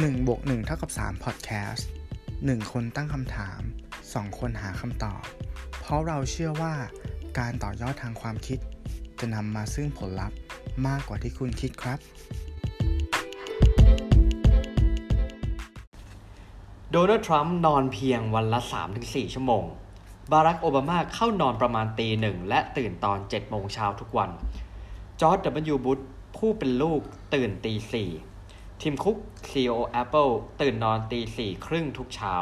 1บวก1เท่ากับ3 Podcast 1 คนตั้งคำถาม 2 คนหาคำตอบ เพราะเราเชื่อว่าการต่อยอดทางความคิด จะนำมาซึ่งผลลัพธ์มากกว่าที่คุณคิดครับ โดนัลด์ทรัมป์นอนเพียงวันละ 3-4 ชั่วโมง บารักโอบามาเข้านอนประมาณตีหนึ่งและตื่นตอน7โมงเช้าทุกวัน จอร์ด W. บุชผู้เป็นลูกตื่นตีสี่ ทีมคุก CEO Apple ตื่นนอนตีสี่ครึ่งทุกเช้า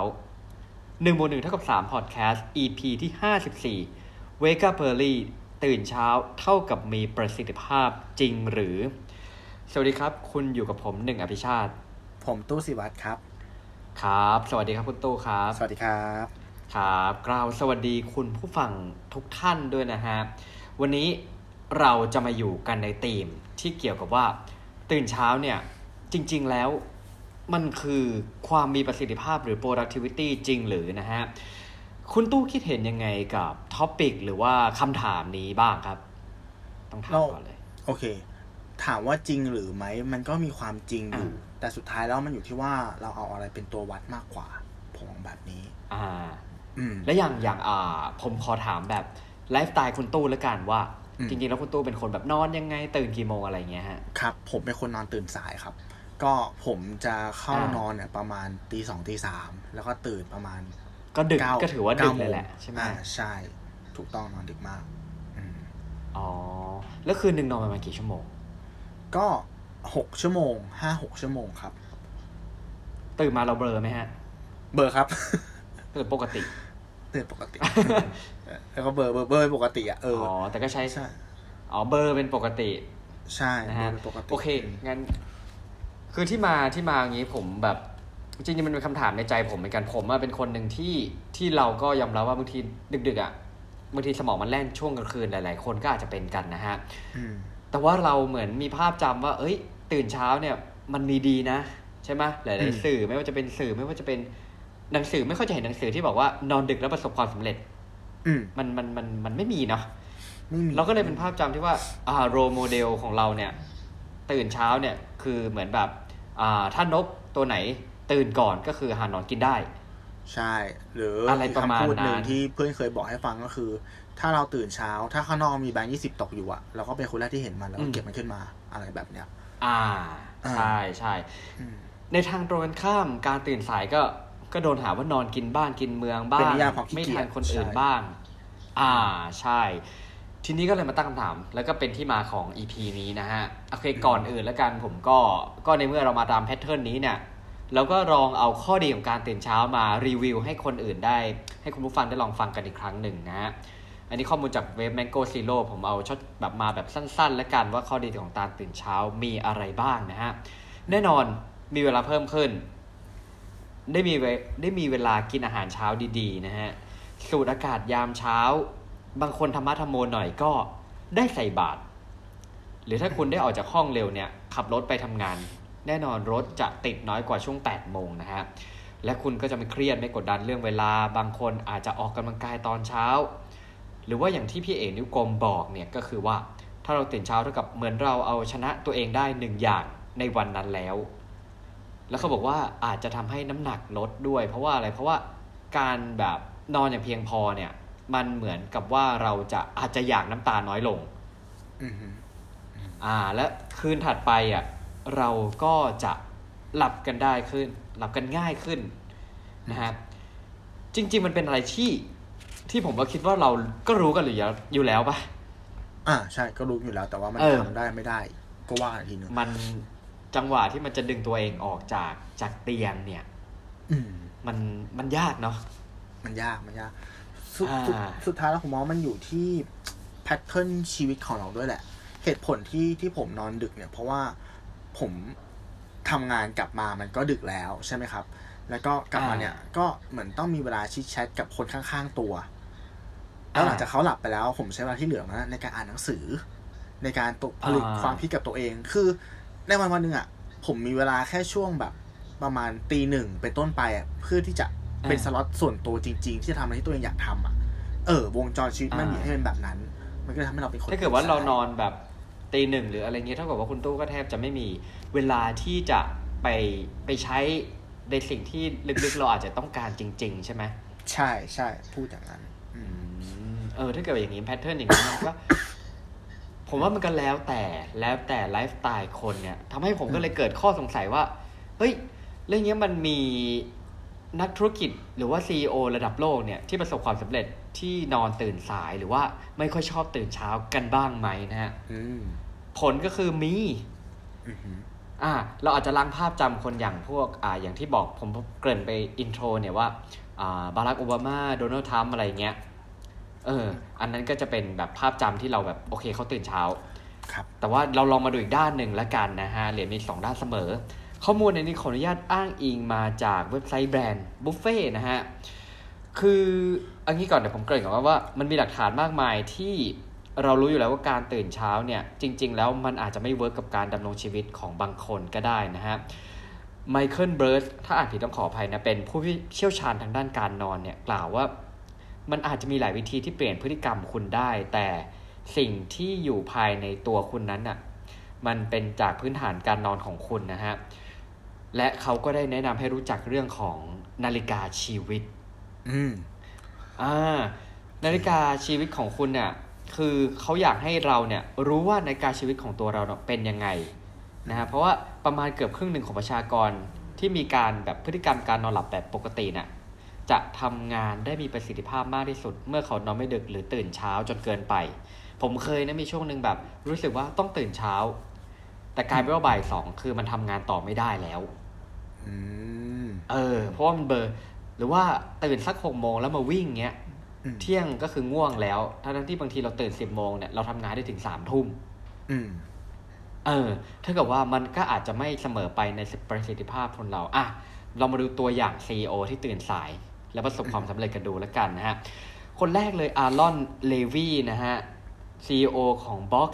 1บวก1เท่ากับ3 Podcast EP ที่ 54 Wake up early ตื่นเช้าเท่ากับมีประสิทธิภาพจริงหรือ สวัสดีครับ คุณอยู่กับผมหนึ่งอภิชาติ ผมตู้สิวัตรครับ ครับ สวัสดีครับคุณตู้ครับ สวัสดีครับ ครับกล่าวสวัสดีคุณผู้ฟังทุกท่านด้วยนะฮะ วันนี้เราจะมาอยู่กันในธีมที่เกี่ยวกับว่า ตื่นเช้าเนี่ย จริง ๆ แล้วมันคือความมีประสิทธิภาพหรือ productivity จริงหรือนะฮะ คุณตู้คิดเห็นยังไงกับท็อปิกหรือว่าคำถามนี้บ้างครับ ต้องถามก่อนเลย โอเค ถามว่าจริงหรือไหม มันก็มีความจริงอยู่อ่าแต่สุดท้ายแล้วมันอยู่ที่ว่าเราเอาอะไรเป็นตัววัดมากกว่าผมมองแบบนี้ อ่า อืม และอย่างอย่างอ่า ผมขอถามแบบไลฟ์สไตล์คุณตู้แล้วกันว่าอืมจริงๆแล้วคุณตู้เป็นคนแบบนอนยังไงตื่นกี่โมงอะไรเงี้ยฮะ ครับ ผมเป็นคนนอนตื่นสายครับ ก็ผมจะเข้าอ่านนอนเนี่ยประมาณตีสองตีสามแล้วก็ตื่นประมาณก็ดึกเก้าก็ถือว่าดึกก้เลยแหละโมงใช่ไหมอ่าใช่ ถูกต้องนอนดึกมากอืมอ๋อ แล้วคืนหนึ่งนอนประมาณกี่ชั่วโมง ก็หกชั่วโมงห้าหกชั่วโมงครับ ตื่นมาเราเบลอไหมฮะ เบอร์ครับตื่นปกติตื่นปกติ แล้วก็เบอร์เบอร์เบอร์ปกติอะเอออ๋อแต่ก็ใช้ใช่อ๋อเบอร์เป็นปกติ ใช่นะเบอฮะร์เป็นปกติโอเคงั้น คือที่มาที่มาอย่างนี้ผมแบบจริงๆมันเป็นคำถามในใจผมเหมือนกันผมอะเป็นคนหนึ่งที่ที่เราก็ยอมรับว่าบางทีดึกๆอะบางทีสมองมันแล่นช่วงกลางคืนหลาย ๆ คนก็อาจจะเป็นกันนะฮะอืมแต่ว่าเราเหมือนมีภาพจำว่า เอ้ย ตื่นเช้าเนี่ย มันมีดีนะ ใช่ไหมหลายอืมๆสื่อไม่ว่าจะเป็นสื่อไม่ว่าจะเป็นหนังสือไม่ค่อยจะเห็นหนังสือที่บอกว่านอนดึกแล้วประสบความสำเร็จ อืมมันมันมันมันไม่มีเนาะไม่มีเราก็เลยเป็นภาพจำที่ว่า อ่าโรโมเดลของเราเนี่ย ตื่นเช้าเนี่ย คือเหมือนแบบอ่า ถ้านกตัวไหนตื่นก่อนก็คือหานอนกินได้ ใช่ หรืออะไรประมาณคำพูดหนึ่งนั้นที่เพื่อนเคยบอกให้ฟังก็คือ ถ้าเราตื่นเช้า ถ้าข้างนอกมีแบงค์ยี่สิบตกอยู่อะเราก็เป็นคนแรกที่เห็นมันแล้วก็เก็บมันขึ้นมาอะไรแบบเนี้ย อ่าอ่าใช่ใช่อืมในทางตรงกันข้ามการตื่นสายก็ก็โดนหาว่านอนกินบ้านกินเมืองบ้าเป็นงนิยามความขี้ไม่เกียจทันคนอื่นใช่บ้าง อ่าใช่ ทีนี้ก็เลยมาตั้งคำถาม แล้วก็เป็นที่มาของ EP นี้นะฮะโอเคก่อนอื่นแล้วกันผมก็ก็ในเมื่อเรามาตามแพทเทิร์นนี้เนี่ยเราก็ลองเอาข้อดีของการตื่นเช้ามารีวิว ให้คนอื่นได้ ให้คุณผู้ฟังได้ลองฟังกันอีกครั้งหนึ่งนะฮะอันนี้ข้อมูลจากเว็บ Mango Zero ผมเอาช็อตแบบมาแบบสั้น ๆ แล้วกันว่าข้อดีของการตื่นเช้ามีอะไรบ้างนะฮะแน่นอนมีเวลาเพิ่มขึ้น ได้มีเวได้มีเวลากินอาหารเช้าดีๆนะฮะสูดอากาศยามเช้า บางคนธรรมะธรรมโมหน่อยก็ได้ใส่บาตรหรือถ้าคุณได้ออกจากห้องเร็วเนี่ยขับรถไปทำงาน แน่นอนรถจะติดน้อยกว่าช่วง8โมงนะฮะและคุณก็จะไม่เครียดไม่กดดันเรื่องเวลา บางคนอาจจะออกกำลังกายตอนเช้า หรือว่าอย่างที่พี่เอกนิ้วกลมบอกเนี่ยก็คือว่าถ้าเราตื่นเช้าเท่ากับเหมือนเราเอาชนะตัวเองได้หนึ่งอย่างในวันนั้นแล้ว แล้วเขาบอกว่าอาจจะทำให้น้ำหนักลดด้วย เพราะว่าอะไรเพราะว่าการแบบนอนอย่างเพียงพอเนี่ย มันเหมือนกับว่าเราจะอาจจะอยากน้ำตาน้อยลงอืมฮึอ่า และคืนถัดไปอะเราก็จะหลับกันได้ขึ้น หลับกันง่ายขึ้นนะฮะจริง ๆ มันเป็นอะไรที่ที่ผมว่าคิดว่าเราก็รู้กันอยู่แล้วอยู่แล้วปะอ่าใช่ก็รู้อยู่แล้ว แต่ว่ามันเออทำได้ไม่ได้ ก็ว่าอีกทีนึงมันจังหวะที่มันจะดึงตัวเองออกจากจากเตียงเนี่ย อืมมันมันยากเนาะมันยากมันยาก สุดอ่าสุดสุดท้ายแล้วผมมองว่ามันอยู่ที่แพทเทิร์นชีวิตของเราด้วยแหละ เหตุผลที่ที่ผมนอนดึกเนี่ย เพราะว่าผมทำงานกลับมามันก็ดึกแล้วใช่ไหมครับ แล้วก็กลับมาเนี่ยก็เหมือนต้องมีเวลาชิดแชทกับคนข้างๆตัว แล้วหลังจากเขาหลับไปแล้ว ผมใช้เวลาที่เหลือนะในการอ่านหนังสือ ในการตกผลิตอ่าความคิดกับตัวเอง คือในวันวันหนึ่งอะผมมีเวลาแค่ช่วงแบบประมาณตีหนึ่งเป็นต้นไปอะเพื่อที่จะ เป็นสล็อตส่วนตัวจริง ๆ ที่จะทำอะไรที่ตัวเองอยากทำอะเออ วงจรชีวิตมันมีให้เป็นแบบนั้น มันก็เลยทำให้เราเป็นคนถ้าเกิดว่าเรานสยอนแบบตีหนึ่งหรืออะไรเงี้ยเท่ากับว่าคุณตู้ก็แทบจะไม่มีเวลาที่จะไปไปใช้ในสิ่งที่ลึกๆ เราอาจจะต้องการจริง ๆ ใช่ไหมใช่ใช่พูดอย่างนั้นอืมเออ ถ้าเกิดอย่างนี้ pattern อย่างนี้มันก็ผมว่ามันก็แล้วแต่แล้วแต่ไลฟ์สไตล์คนเนี่ยทำให้ผมก็เลยเกิดข้อสงสัยว่า เฮ้ย เรื่องนี้มันมี นักธุรกิจหรือว่า CEO ระดับโลกเนี่ยที่ประสบความสำเร็จที่นอนตื่นสายหรือว่าไม่ค่อยชอบตื่นเช้ากันบ้างไหมนะฮะอืมผลก็คือมีอือหืออ่าเราอาจจะล้างภาพจำคนอย่างพวกอ่าอย่างที่บอกผมเกริ่นไป intro เนี่ยว่าอ่าบารักโอบามาโดนัลด์ทรัมป์อะไรเงี้ยเออ อันนั้นก็จะเป็นแบบภาพจำที่เราแบบโอเคเขาตื่นเช้า ครับ แต่ว่าเราลองมาดูอีกด้านหนึ่งละกันนะฮะเหรียญมีสองด้านเสมอ ข้อมูลในนี้ขออนุญาตอ้างอิงมาจากเว็บไซต์ Brand Buffet นะฮะ คืออันนี้ก่อนเดี๋ยวผมเกริ่นก่อนว่าว่ามันมีหลักฐานมากมายที่เรารู้อยู่แล้วว่าการตื่นเช้าเนี่ยจริง ๆ แล้วมันอาจจะไม่ work กับการดำรงชีวิตของบางคนก็ได้นะฮะ Michael Breus ถ้าอ่านผิดต้องขออภัยนะเป็นผู้เชี่ยวชาญทางด้านการนอนเนี่ยกล่าวว่ามันอาจจะมีหลายวิธีที่เปลี่ยนพฤติกรรมคุณได้ แต่สิ่งที่อยู่ภายในตัวคุณนั้นน่ะมันเป็นจากพื้นฐานการนอนของคุณนะฮะ และเขาก็ได้แนะนำให้รู้จักเรื่องของนาฬิกาชีวิต อืมอ่า นาฬิกาชีวิตของคุณเนี่ยคือเขาอยากให้เราเนี่ยรู้ว่านาฬิกาชีวิตของตัวเราเนี่ยเป็นยังไงนะฮะเพราะว่าประมาณเกือบครึ่งหนึ่งของประชากรที่มีการแบบพฤติกรรมการนอนหลับแบบปกติเนี่ยจะทำงานได้มีประสิทธิภาพมากที่สุด เมื่อเขานอนไม่ดึกหรือตื่นเช้าจนเกินไป ผมเคยนะมีช่วงหนึ่งแบบ รู้สึกว่าต้องตื่นเช้า แต่กลายเป็นว่าบ่ายสองคือมันทำงานต่อไม่ได้แล้วอืม เออ เพราะว่ามันเบลอร์ หรือว่าตื่นสักหกโมงแล้วมาวิ่งเงี้ยอืมเที่ยงก็คือง่วงแล้ว ทั้งที่บางทีเราตื่นสิบโมงเนี่ยเราทำงานได้ถึงสามทุ่มอืมเออถ้าเกิดว่ามันก็อาจจะไม่เสมอไปในประสิทธิภาพคนเรา อะ เรามาดูตัวอย่าง CEO ที่ตื่นสาย และประสบความสำเร็จกันดูแล้วกันนะฮะ คนแรกเลยอารอน เลวีนะฮะ CEO ของ Box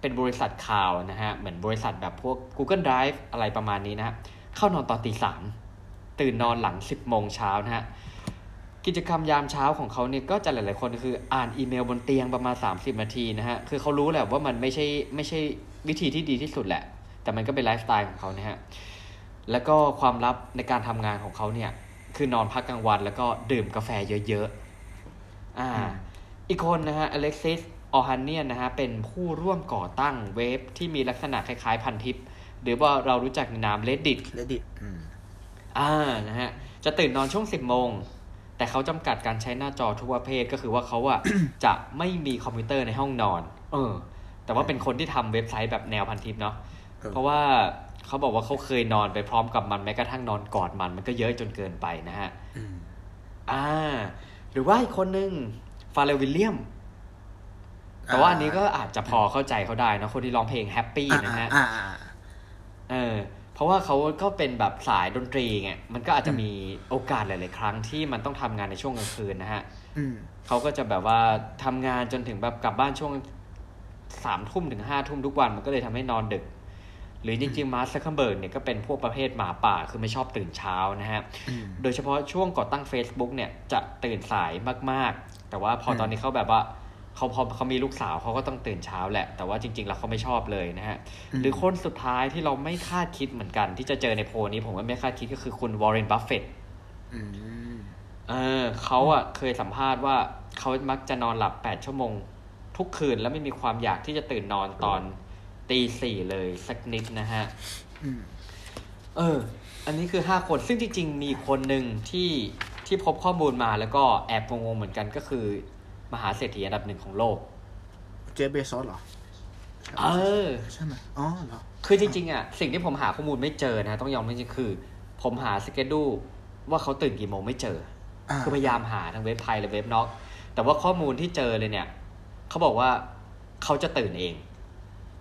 เป็นบริษัทข่าวนะฮะ เหมือนบริษัทแบบพวก Google Drive อะไรประมาณนี้นะฮะ เข้านอนตอนตีสามตื่นนอนหลัง 10 โมงเช้านะฮะ กิจกรรมยามเช้าของเขาเนี่ยก็จะหลาย ๆ คนคืออ่านอีเมลบนเตียงประมาณ 30 นาทีนะฮะ คือเขารู้แหละว่ามันไม่ใช่ไม่ใช่วิธีที่ดีที่สุดแหละ แต่มันก็เป็นไลฟ์สไตล์ของเขานะฮะ แล้วก็ความลับในการทำงานของเขาเนี่ย คือนอนพักกลางวันแล้วก็ดื่มกาแฟเยอะ ๆ อ่าอืมอีกคนนะฮะอเล็กซิส ออฮันเนียนนะฮะ เป็นผู้ร่วมก่อตั้งเว็บที่มีลักษณะคล้าย ๆ พันทิป หรือว่าเรารู้จักในนาม Reddit เลดิตอืมอ่านะฮะจะตื่นนอนช่วง10โมง แต่เขาจำกัดการใช้หน้าจอทุกประเภทก็คือว่าเขาอะจะไม่มีคอมพิวเตอร์ในห้องนอน เออ แต่ว่าเป็นคนที่ทำเว็บไซต์แบบแนวพันทิปเนาะเออเพราะว่าเขาบอกว่าเขาเคยนอนไปพร้อมกับมันแม้กระทั่งนอนกอดมันมันก็เยอะจนเกินไปนะฮะอืมอ่า หรือว่าอีกคนหนึ่ง Pharrell Williams แต่ว่าอันนี้ก็อาจจะพอเข้าใจเขาได้นะคนที่ร้องเพลง Happy นะฮะอ่าอ่าอ่า เออเพราะว่าเขาก็เป็นแบบสายดนตรีไงมันก็อาจจะมีโอกาสหลาย ๆ ครั้งที่มันต้องทำงานในช่วงกลางคืนนะฮะอืมเขาก็จะแบบว่าทำงานจนถึงแบบกลับบ้านช่วงสามทุ่มถึงห้าทุ่มทุกวันมันก็เลยทำให้นอนดึก หรือจริง ๆ มาร์คซักเคอร์เบิร์กเนี่ยก็เป็นพวกประเภทหมาป่าคือไม่ชอบตื่นเช้านะฮะอืมโดยเฉพาะช่วงก่อตั้ง Facebook เนี่ยจะตื่นสายมาก ๆ แต่ว่าพออมตอนนี้เขาแบบว่า เขาพอเขามีลูกสาวเขาก็ต้องตื่นเช้าแหละ แต่ว่าจริง ๆ แล้วเขาไม่ชอบเลยนะฮะ หรือคนสุดท้ายที่เราไม่คาดคิดเหมือนกัน ที่จะเจอในโพลนี้ผมว่าไม่คาดคิดก็คือคุณวอร์เรนบัฟเฟตอืมเออเขาอะเคยสัมภาษณ์ว่าเขามักจะนอนหลับ8ชั่วโมง ทุกคืนแล้วไม่มีความอยากที่จะตื่นนอนตอนตีสี่เลยสักนิดนะฮะอืมเออ อันนี้คือ5คนซึ่งจริง ๆ มีคนหนึ่งที่ที่พบข้อมูลมาแล้วก็แอบงงๆเหมือนกันก็คือ มหาเศรษฐีอันดับหนึ่งของโลก เจฟเบซอสเหรอ เออ ใช่ไหมอ๋อเหรอ คือจริงๆอะ สิ่งที่ผมหาข้อมูลไม่เจอนะ ต้องยอมไม่จริงคือ ผมหาสเกดูว่าเขาตื่นกี่โมงไม่เจออ่าคือพยายามหาทั้งเว็บไทยและเว็บนอก แต่ว่าข้อมูลที่เจอเลยเนี่ยเขาบอกว่าเขาจะตื่นเอง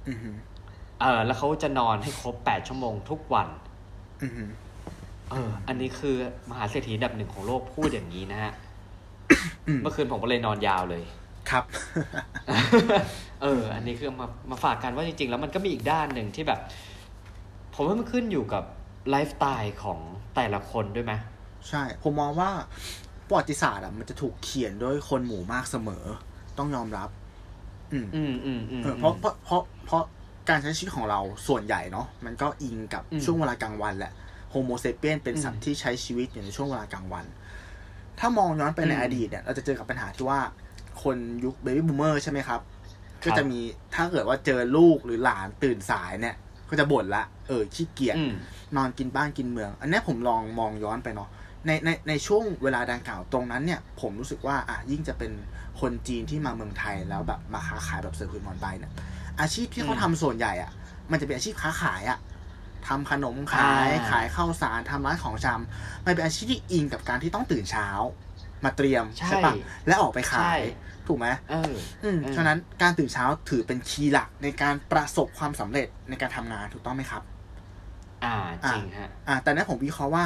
อือหือเออ แล้วเขาจะนอนให้ครบ8ชั่วโมงทุกวันอือหือเออ อันนี้คือมหาเศรษฐีอันดับหนึ่งของโลกพูดอย่างนี้นะฮะอืม เมื่อคืนผมก็เลยนอนยาวเลย ครับ เออ อันนี้คือเอามามาฝากกันว่าจริง ๆ แล้วมันก็มีอีกด้านหนึ่งที่แบบ ผมว่ามันขึ้นอยู่กับไลฟ์สไตล์ของแต่ละคนด้วยไหมใช่ ผมมองว่าประวัติศาสตร์อะมันจะถูกเขียนด้วยคนหมู่มากเสมอ ต้องยอมรับ อืมอืมอืมอืมเออเพราะเพราะเพราะเพราะการใช้ชีวิตของเราส่วนใหญ่เนาะมันก็อิงกับอืมช่วงเวลากลางวันแหละ Homo sapiens เป็นสัตว์อืมที่ใช้ชีวิตอยู่ในช่วงเวลากลางวัน ถ้ามองย้อนไปในอืมอดีตเนี่ยเราจะเจอกับปัญหาที่ว่าคนยุค baby boomer ใช่ไหมครับครับ ก็จะมีถ้าเกิดว่าเจอลูกหรือหลานตื่นสายเนี่ย ก็จะบ่นละเออขี้เกียจอืมนอนกินบ้านกินเมือง อันเนี้ยผมลองมองย้อนไปเนาะในในในช่วงเวลาดังกล่าวตรงนั้นเนี่ย ผมรู้สึกว่าอะยิ่งจะเป็นคนจีนที่มาเมืองไทยแล้วแบบมาค้าขายแบบเสือผืนหมอนใบเนี่ยอาชีพที่เขาอืมทำส่วนใหญ่อะ มันจะเป็นอาชีพค้าขายอะ ทำขนมขายอ่าขายข้าวสารทำร้านของชำมันเป็นอาชีพที่อิงกับการที่ต้องตื่นเช้า มาเตรียมใช่ปะและออกไปขาใช่ยถูกไหมเอออืมเออฉะนั้นการตื่นเช้าถือเป็นคีย์หลักในการประสบความสำเร็จในการทำงานถูกต้องไหมครับ อ่าจริงฮะอ่า แต่นั้นผมวิเคราะห์ว่า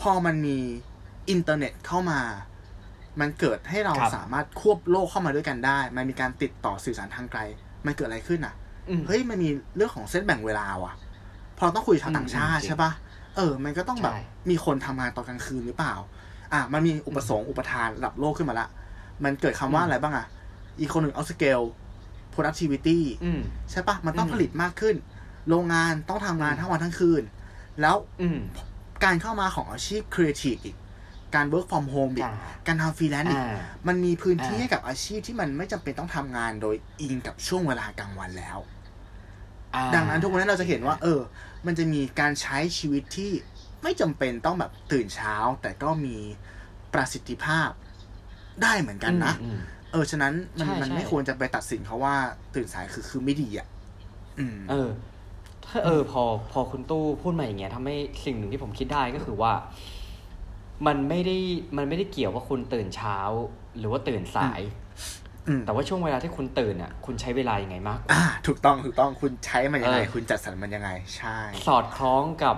พอมันมีอินเทอร์เน็ตเข้ามา มันเกิดให้เราครับสามารถควบโลกเข้ามาด้วยกันได้ มันมีการติดต่อสื่อสารทางไกล มันเกิดอะไรขึ้นอะอืมเฮ้ย มันมีเรื่องของเส้นแบ่งเวลาว่ะ พอต้องคุยกับชาวต่างชาติอืมจริงใช่ปะเออ มันก็ต้องแบบใช่มีคนทำงานตอนกลางคืนหรือเปล่า อะมันมีอุปสงค์อุปทานระดับโลกขึ้นมาละ มันเกิดคำว่าอืมอะไรบ้างอะอีกคนหนึ่งเอาสเกล productivity อืมใช่ปะมันต้องอืมผลิตมากขึ้น โรงงานต้องทำงานอืมทั้งวันทั้งคืน แล้วอืมการเข้ามาของอาชีพครีเอทีฟอีก การ work from home อีกอ่าการทำฟรีแลนซ์อีกอ่ามันมีพื้นที่อ่าให้กับอาชีพที่มันไม่จำเป็นต้องทำงานโดยอิงกับช่วงเวลากลางวันแล้วอ่า ดังนั้นทุกวันนี้เราจะเห็นว่า เออ มันจะมีการใช้ชีวิตที่ไม่จำเป็นต้องแบบตื่นเช้า แต่ก็มีประสิทธิภาพได้เหมือนกันนะอืมเออ ฉะนั้นมันใช่มันใช่ไม่ควรจะไปตัดสินเขาว่าตื่นสายคือคือไม่ดีอะอืมเออ ถ้าเออ พอพอคุณตู้พูดมาอย่างเงี้ยทำให้สิ่งหนึ่งที่ผมคิดได้ก็คือว่า มันไม่ได้มันไม่ได้เกี่ยวว่าคุณตื่นเช้า หรือว่าตื่นสายอืม แต่ว่าช่วงเวลาที่คุณตื่นอะ คุณใช้เวลายังไงมากกว่าอ่าถูกต้องถูกต้องคุณใช้มันยังไงเออคุณจัดสรรมันยังไง ใช่ สอดคล้องกับ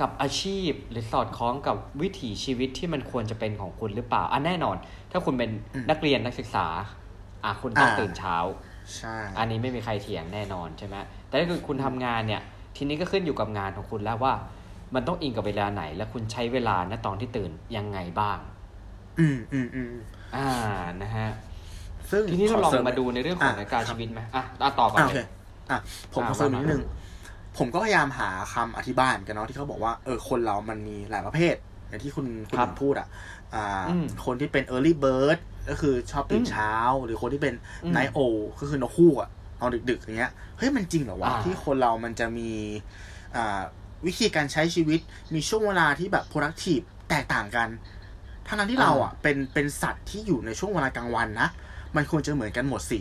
กับอาชีพ หรือสอดคล้องกับวิถีชีวิตที่มันควรจะเป็นของคุณหรือเปล่าอะแน่นอน ถ้าคุณเป็นอืมนักเรียนนักศึกษา อะคุณต้องอ่าตื่นเช้าใช่อันนี้ไม่มีใครเถียงแน่นอนใช่ไหมแต่ถ้าคือคุณทำงานเนี่ย ทีนี้ก็ขึ้นอยู่กับงานของคุณแล้วว่า มันต้องอิงกับเวลาไหน และคุณใช้เวลาณตอนที่ตื่นยังไงบ้าง อืมอืมอืมอ่านะฮะ ซึ่งทีนี้เราลองขสมาดูในเรื่องของะนาฬิกาคบชีวิตไหมอะอะต่อก่อนอะโอเลเคยอะผมอะขอเสริมว่ามานิดนึงผมก็พยายามหาคำอธิบายเหมือนกันเนาะที่เขาบอกว่าเออคนเรามันมีหลายประเภท อย่างที่คุณคุณครับหญิงพูดอะอ่าอืมคนที่เป็น early bird ก็คือชอบตื่นอืมเช้า หรือคนที่เป็นอืม night owl ก็คือนกคู่อะตอนดึกๆอย่างเงี้ยเฮ้ยมันจริงเหรอวะอ่าที่คนเรามันจะมีอ่าวิธีการใช้ชีวิตมีช่วงเวลาที่แบบ productive แตกต่างกันทั้งนั้นที่เราอะเป็นเป็นสัตว์ที่อยู่ในช่วงเวลากลางวันนะ มันควรจะเหมือนกันหมดสิ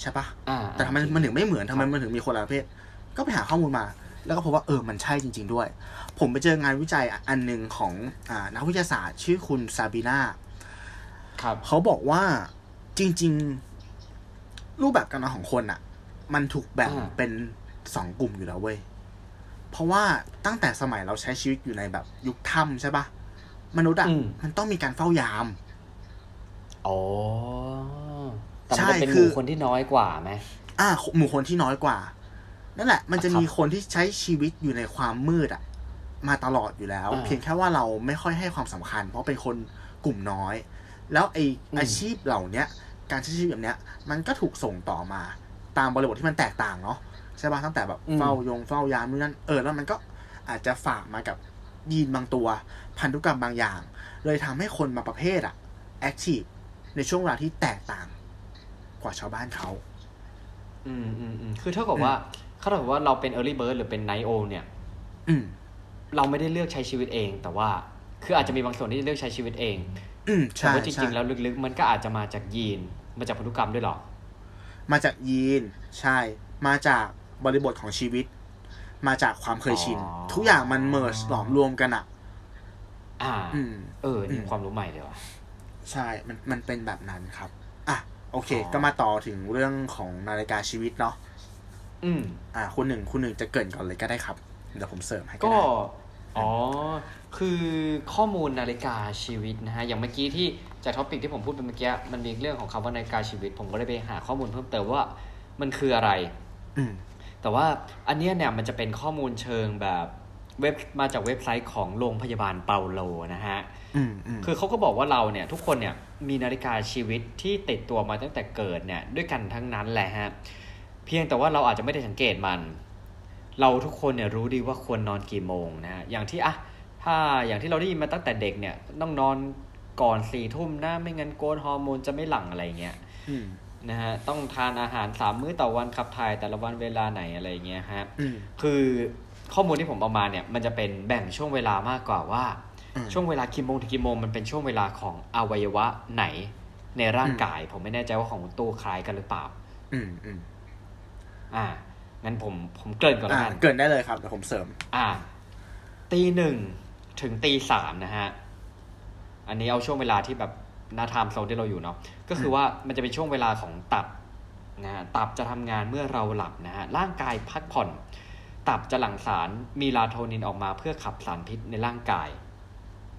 ใช่ปะอ่าแต่ทำไมมันถึงไม่เหมือนทำไมมันถึงมีคนละประเภท ก็ไปหาข้อมูลมา แล้วก็พบว่าเออมันใช่จริง ๆด้วย ผมไปเจองานวิจัยอันหนึ่งของอ่านักวิทยาศาสตร์ ชื่อคุณซาบีนาครับเขาบอกว่าจริง ๆ รูปแบบการนอนของคนอะมันถูกแบ่งอ่าเป็นสองกลุ่มอยู่แล้วเว้ยเพราะว่าตั้งแต่สมัยเราใช้ชีวิตอยู่ในแบบยุคถ้ำใช่ปะมนุษย์อะอืมมันต้องมีการเฝ้ายาม อ๋อแต่มันใช่จะเป็นหคืมู่อคนที่น้อยกว่าไหมอ่าหมู่คนที่น้อยกว่า นั่นแหละ มันจะครับมีคนที่ใช้ชีวิตอยู่ในความมืดอะมาตลอดอยู่แล้วอ่าเพียงแค่ว่าเราไม่ค่อยให้ความสำคัญ เพราะเป็นคนกลุ่มน้อย แล้วไออืมอาชีพเหล่าเนี้ย การใช้ชีวิตแบบเนี้ย มันก็ถูกส่งต่อมา ตามบริบทที่มันแตกต่างเนาะใช่ป่ะตั้งแต่แบบเฝ้ายงเฝ้ายามนู่นนั่นเออแล้วมันก็อาจจะฝากมากับยีนบางตัว พันธุกรรมบางอย่าง เลยทำให้คนมาประเภทอะแอคทีฟ ในช่วงเวลาที่แตกต่างกว่าชาวบ้านเขา อืมอืมอืมคือเท่ากับว่าเขาเท่ากับว่าเราเป็น early bird หรือเป็น night owl เนี่ย อืม เราไม่ได้เลือกใช้ชีวิตเอง แต่ว่า คืออาจจะมีบางส่วนที่เลือกใช้ชีวิตเอง อืมแต่ใช่ว่าจใช่ริงๆ แล้วลึกๆ มันก็อาจจะมาจากยีน มาจากพันธุกรรมด้วยเหรอ มาจากยีน ใช่ มาจากบริบทของชีวิต มาจากความเคยชินอ๋อทุกอย่างมันเมิร์หลอมรวมกันอะอ่าอืมเออนี่อืมความรู้ใหม่เลยว่ะ ใช่มันมันเป็นแบบนั้นครับ อะ โอเคอ๋อก็มาต่อถึงเรื่องของนาฬิกาชีวิตเนาะอืม อะคุณหนึ่งคุณหนึ่งจะเกรินก่อนเลยก็ได้ครับ เดี๋ยวผมเสริมให้ก็ก็ได้อ๋อ คือข้อมูลนาฬิกาชีวิตนะฮะ อย่างเมื่อกี้ที่จาก topic ที่ผมพูดไปเมื่อกี้ มันมีเรื่องของคำว่านาฬิกาชีวิต ผมก็เลยไปหาข้อมูลเพิ่มเติมว่ามันคืออะไร อืมแต่ว่าอันเนี้ยเนี่ยมันจะเป็นข้อมูลเชิงแบบเว็บมาจากเว็บไซต์ของโรงพยาบาลเปาโลนะฮะอืมอืม คือเขาก็บอกว่าเราเนี่ยทุกคนเนี่ยมีนาฬิกาชีวิตที่ติดตัวมาตั้งแต่เกิดเนี่ยด้วยกันทั้งนั้นแหละฮะ เพียงแต่ว่าเราอาจจะไม่ได้สังเกตมัน เราทุกคนเนี่ยรู้ดีว่าควรนอนกี่โมงนะฮะ อย่างที่อะถ้าอย่างที่เราได้ยินมาตั้งแต่เด็กเนี่ยต้องนอนก่อนสี่ทุ่มนะไม่งั้นโกนฮอร์โมนจะไม่หลั่งอะไรเงี้ยอืมนะฮะต้องทานอาหารสามมื้อต่อวันขับถ่ายแต่ละวันเวลาไหนอะไรเงี้ยฮะอืมคือข้อมูลที่ผมเอามาเนี่ยมันจะเป็นแบ่งช่วงเวลามากกว่าว่าอืม ช่วงเวลากี่โมงถึงกี่โมงมันเป็นช่วงเวลาของอวัยวะไหนในร่างกาย ผมไม่แน่ใจว่าของคุณตู้คล้ายกันหรือเปล่า อืมอืมอ่างั้นผมผมเกริ่นก่อนแล้วอ่ากันเกินได้เลยครับเดี๋ยวผมเสริม อ่า ตีหนึ่งถึงตีสามนะฮะ อันนี้เอาช่วงเวลาที่แบบหนาไทม์โซนที่เราอยู่เนาะก็คือว่ามันจะเป็นช่วงเวลาของตับนะฮะตับจะทำงานเมื่อเราหลับนะฮะร่างกายพักผ่อน ตับจะหลั่งสารมีลาโทนินออกมาเพื่อขับสารพิษในร่างกาย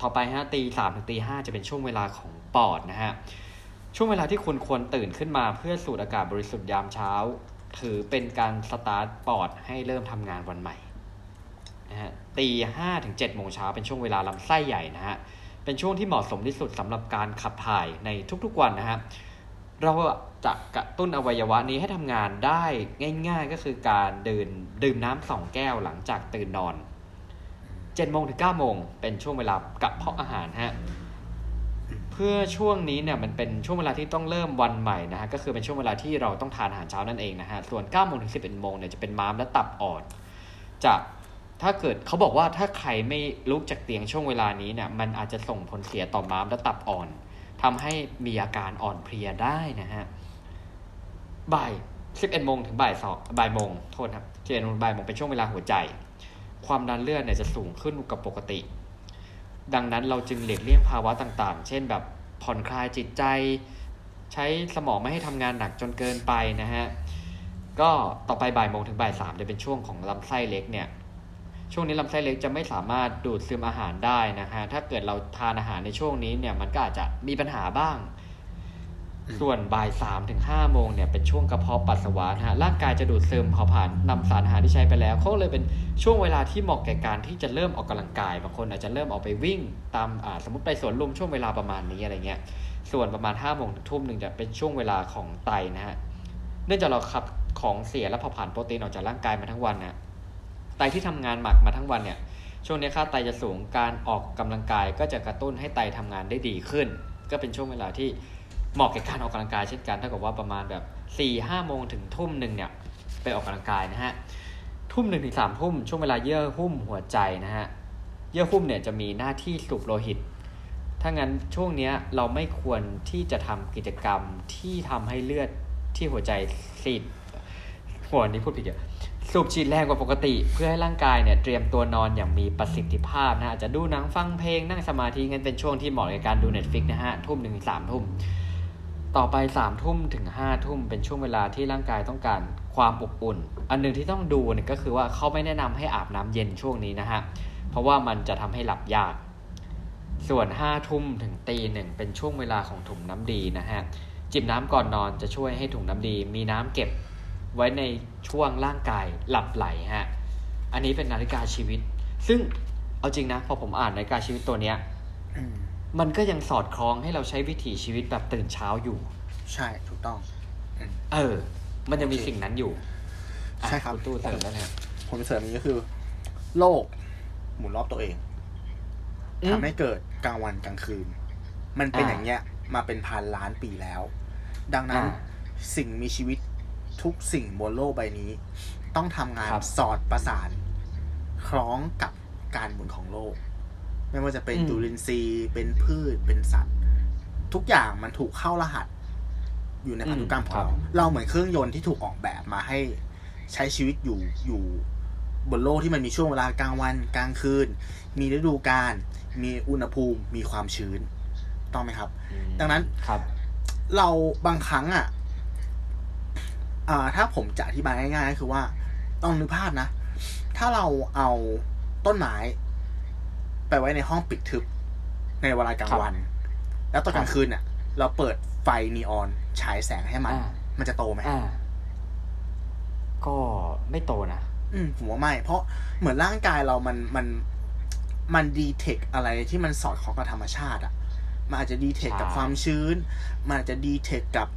ต่อไปฮะตีสามถึงตีห้าจะเป็นช่วงเวลาของปอดนะฮะช่วงเวลาที่คุณควรตื่นขึ้นมาเพื่อสูดอากาศบริสุทธิ์ยามเช้า ถือเป็นการสตาร์ทปอดให้เริ่มทำงานวันใหม่นะฮะตีห้าถึงเจ็ดโมงเช้าเป็นช่วงเวลาลำไส้ใหญ่นะฮะเป็นช่วงที่เหมาะสมที่สุดสำหรับการขับถ่ายในทุกๆวันนะฮะเราจะกระตุ้นอวัยวะนี้ให้ทำงานได้ง่าย ๆ ก็คือการดื่มดื่มน้ำสองแก้วหลังจากตื่นนอน เจ็ดโมงถึงเก้าโมงเป็นช่วงเวลากระเพาะอาหารฮะเพื่อช่วงนี้เนี่ยมันเป็นช่วงเวลาที่ต้องเริ่มวันใหม่นะฮะก็คือเป็นช่วงเวลาที่เราต้องทานอาหารเช้านั่นเองนะฮะส่วน9โมงถึง11โมงเนี่ยจะเป็นม้ามและตับอ่อนจะถ้าเกิดเขาบอกว่าถ้าใครไม่ลุกจากเตียงช่วงเวลานี้เนี่ยมันอาจจะส่งผลเสียต่อม้ามและตับอ่อนทำให้มีอาการอ่อนเพลียได้นะฮะบ่าย11โมงถึงบ่ายสองบ่ายโมงโทษครับ11โมงบ่ายโมงเป็นช่วงเวลาหัวใจ ความดันเลือดเนี่ยจะสูงขึ้นกว่าปกติ ดังนั้นเราจึงหลีกเลี่ยงภาวะต่างๆ เช่นแบบผ่อนคลายจิตใจ ใช้สมองไม่ให้ทำงานหนักจนเกินไปนะฮะ ก็ต่อไปบ่ายโมงถึงบ่ายสามจะเป็นช่วงของลำไส้เล็กเนี่ย ช่วงนี้ลำไส้เล็กจะไม่สามารถดูดซึมอาหารได้นะฮะ ถ้าเกิดเราทานอาหารในช่วงนี้เนี่ยมันก็อาจจะมีปัญหาบ้าง ส่วนบ่ายสามถึงห้าโมงเนี่ยเป็นช่วงกระเพาะปัสสาวะนะฮะร่างกายจะดูดซึมเผาผลาญนำสารอาหารที่ใช้ไปแล้วเขาเลยเป็นช่วงเวลาที่เหมาะแก่การที่จะเริ่มออกกำลังกายบางคนอาจจะเริ่มออกไปวิ่งตามสมมติไปสวนลุมช่วงเวลาประมาณนี้อะไรเงี้ยส่วนประมาณห้าโมงถึงทุ่มหนึ่งจะเป็นช่วงเวลาของไตนะฮะเนื่องจากเราขับของเสียและเผาผลาญโปรตีนออกจากร่างกายมาทั้งวันนะไตที่ทำงานหมักมาทั้งวันเนี่ยช่วงนี้ค่าไตจะสูงการออกกำลังกายก็จะกระตุ้นให้ไตทำงานได้ดีขึ้น ก็เป็นช่วงเวลาที่ เหมาะแก่การออกกำลังกายเช่นกันเท่ากับว่าประมาณแบบ4ี่ห้าโมงถึงทุ่มหนึ่งเนี่ยไปออกกำลังกายนะฮะทุ่มหนึ่งถึงสามทุ่มช่วงเวลาเยื่อหุ้มหัวใจนะฮะเยื่อหุ้มเนี่ยจะมีหน้าที่สูบโลหิต ถ้างั้นช่วงเนี้ยเราไม่ควรที่จะทำกิจกรรมที่ทำให้เลือดที่หัวใจสีดหัวนี้พูดผิดเยอะสูบฉีดแรงกว่าปกติ เพื่อให้ร่างกายเนี่ยเตรียมตัวนอนอย่างมีประสิทธิภาพนะอาจจะดูหนังฟังเพลงนั่งสมาธิงั้นเป็นช่วงที่เหมาะกับการดู Netflix นะฮะทุ่มหนึ่งถึงสามทุ่ม ต่อไปสามทุ่มถึงห้าทุ่มเป็นช่วงเวลาที่ร่างกายต้องการความอบอุ่น อันหนึ่งที่ต้องดูเนี่ยก็คือว่าเขาไม่แนะนำให้อาบน้ำเย็นช่วงนี้นะฮะ เพราะว่ามันจะทำให้หลับยาก ส่วนห้าทุ่มถึงตีหนึ่งเป็นช่วงเวลาของถุงน้ำดีนะฮะ จิบน้ำก่อนนอนจะช่วยให้ถุงน้ำดี มีน้ำเก็บไว้ในช่วงร่างกายหลับไหลฮะ อันนี้เป็นนาฬิกาชีวิต ซึ่งเอาจริงนะพอผมอ่านนาฬิกาชีวิตตัวเนี้ย มมันก็ยังสอดคล้องให้เราใช้วิถีชีวิตแบบตื่นเช้าอยู่ ใช่ถูกต้อง เออ มันยังมีสิ่งนั้นอยู่อะใช่ครับณตู้เสริมแล้วนะผมเสริมนี้ก็คือ โลก หมุนรอบตัวเองอืมทำให้เกิดกลางวันกลางคืน มันเป็นอ่าอย่างเงี้ย มาเป็นพันล้านปีแล้ว ดังนั้นอ่าสิ่งมีชีวิตทุกสิ่งบนโลกใบนี้ ต้องทำงานครับสอดประสาน คล้องกับการหมุนของโลก ไม่ว่าจะเป็นอืมจุลินทรีย์ เป็นพืชเป็นสัตว์ ทุกอย่างมันถูกเข้ารหัส อยู่ในพันธุกรรมของเราเราเหมือนเครื่องยนต์ที่ถูกออกแบบมาให้ใช้ชีวิตอยู่อยู่บนโลกที่มันมีช่วงเวลากลางวันกลางคืน มีฤดูกาลมีอุณหภูมิมีความชื้นต้องไหมครับอืมดังนั้นครับ เราบางครั้งอะอ่าถ้าผมจะอธิบายง่ายๆก็คือว่า ต้องนึกภาพนะ ถ้าเราเอาต้นไม้ ไปไว้ในห้องปิดทึบ ในเวลากลางวัน แล้วตอนกลางคืนอะ เราเปิดไฟนีออนฉายแสงให้มันอ่ามันจะโตไหมอ่าก็ไม่โตนะอืมผมว่าไม่ เพราะเหมือนร่างกายเรามันมันมันดีเทคอะไรที่มันสอดคล้องกับธรรมชาติอะมันอาจจะดีเทคกับใช่ความชื้น มันอาจจะ detect กับ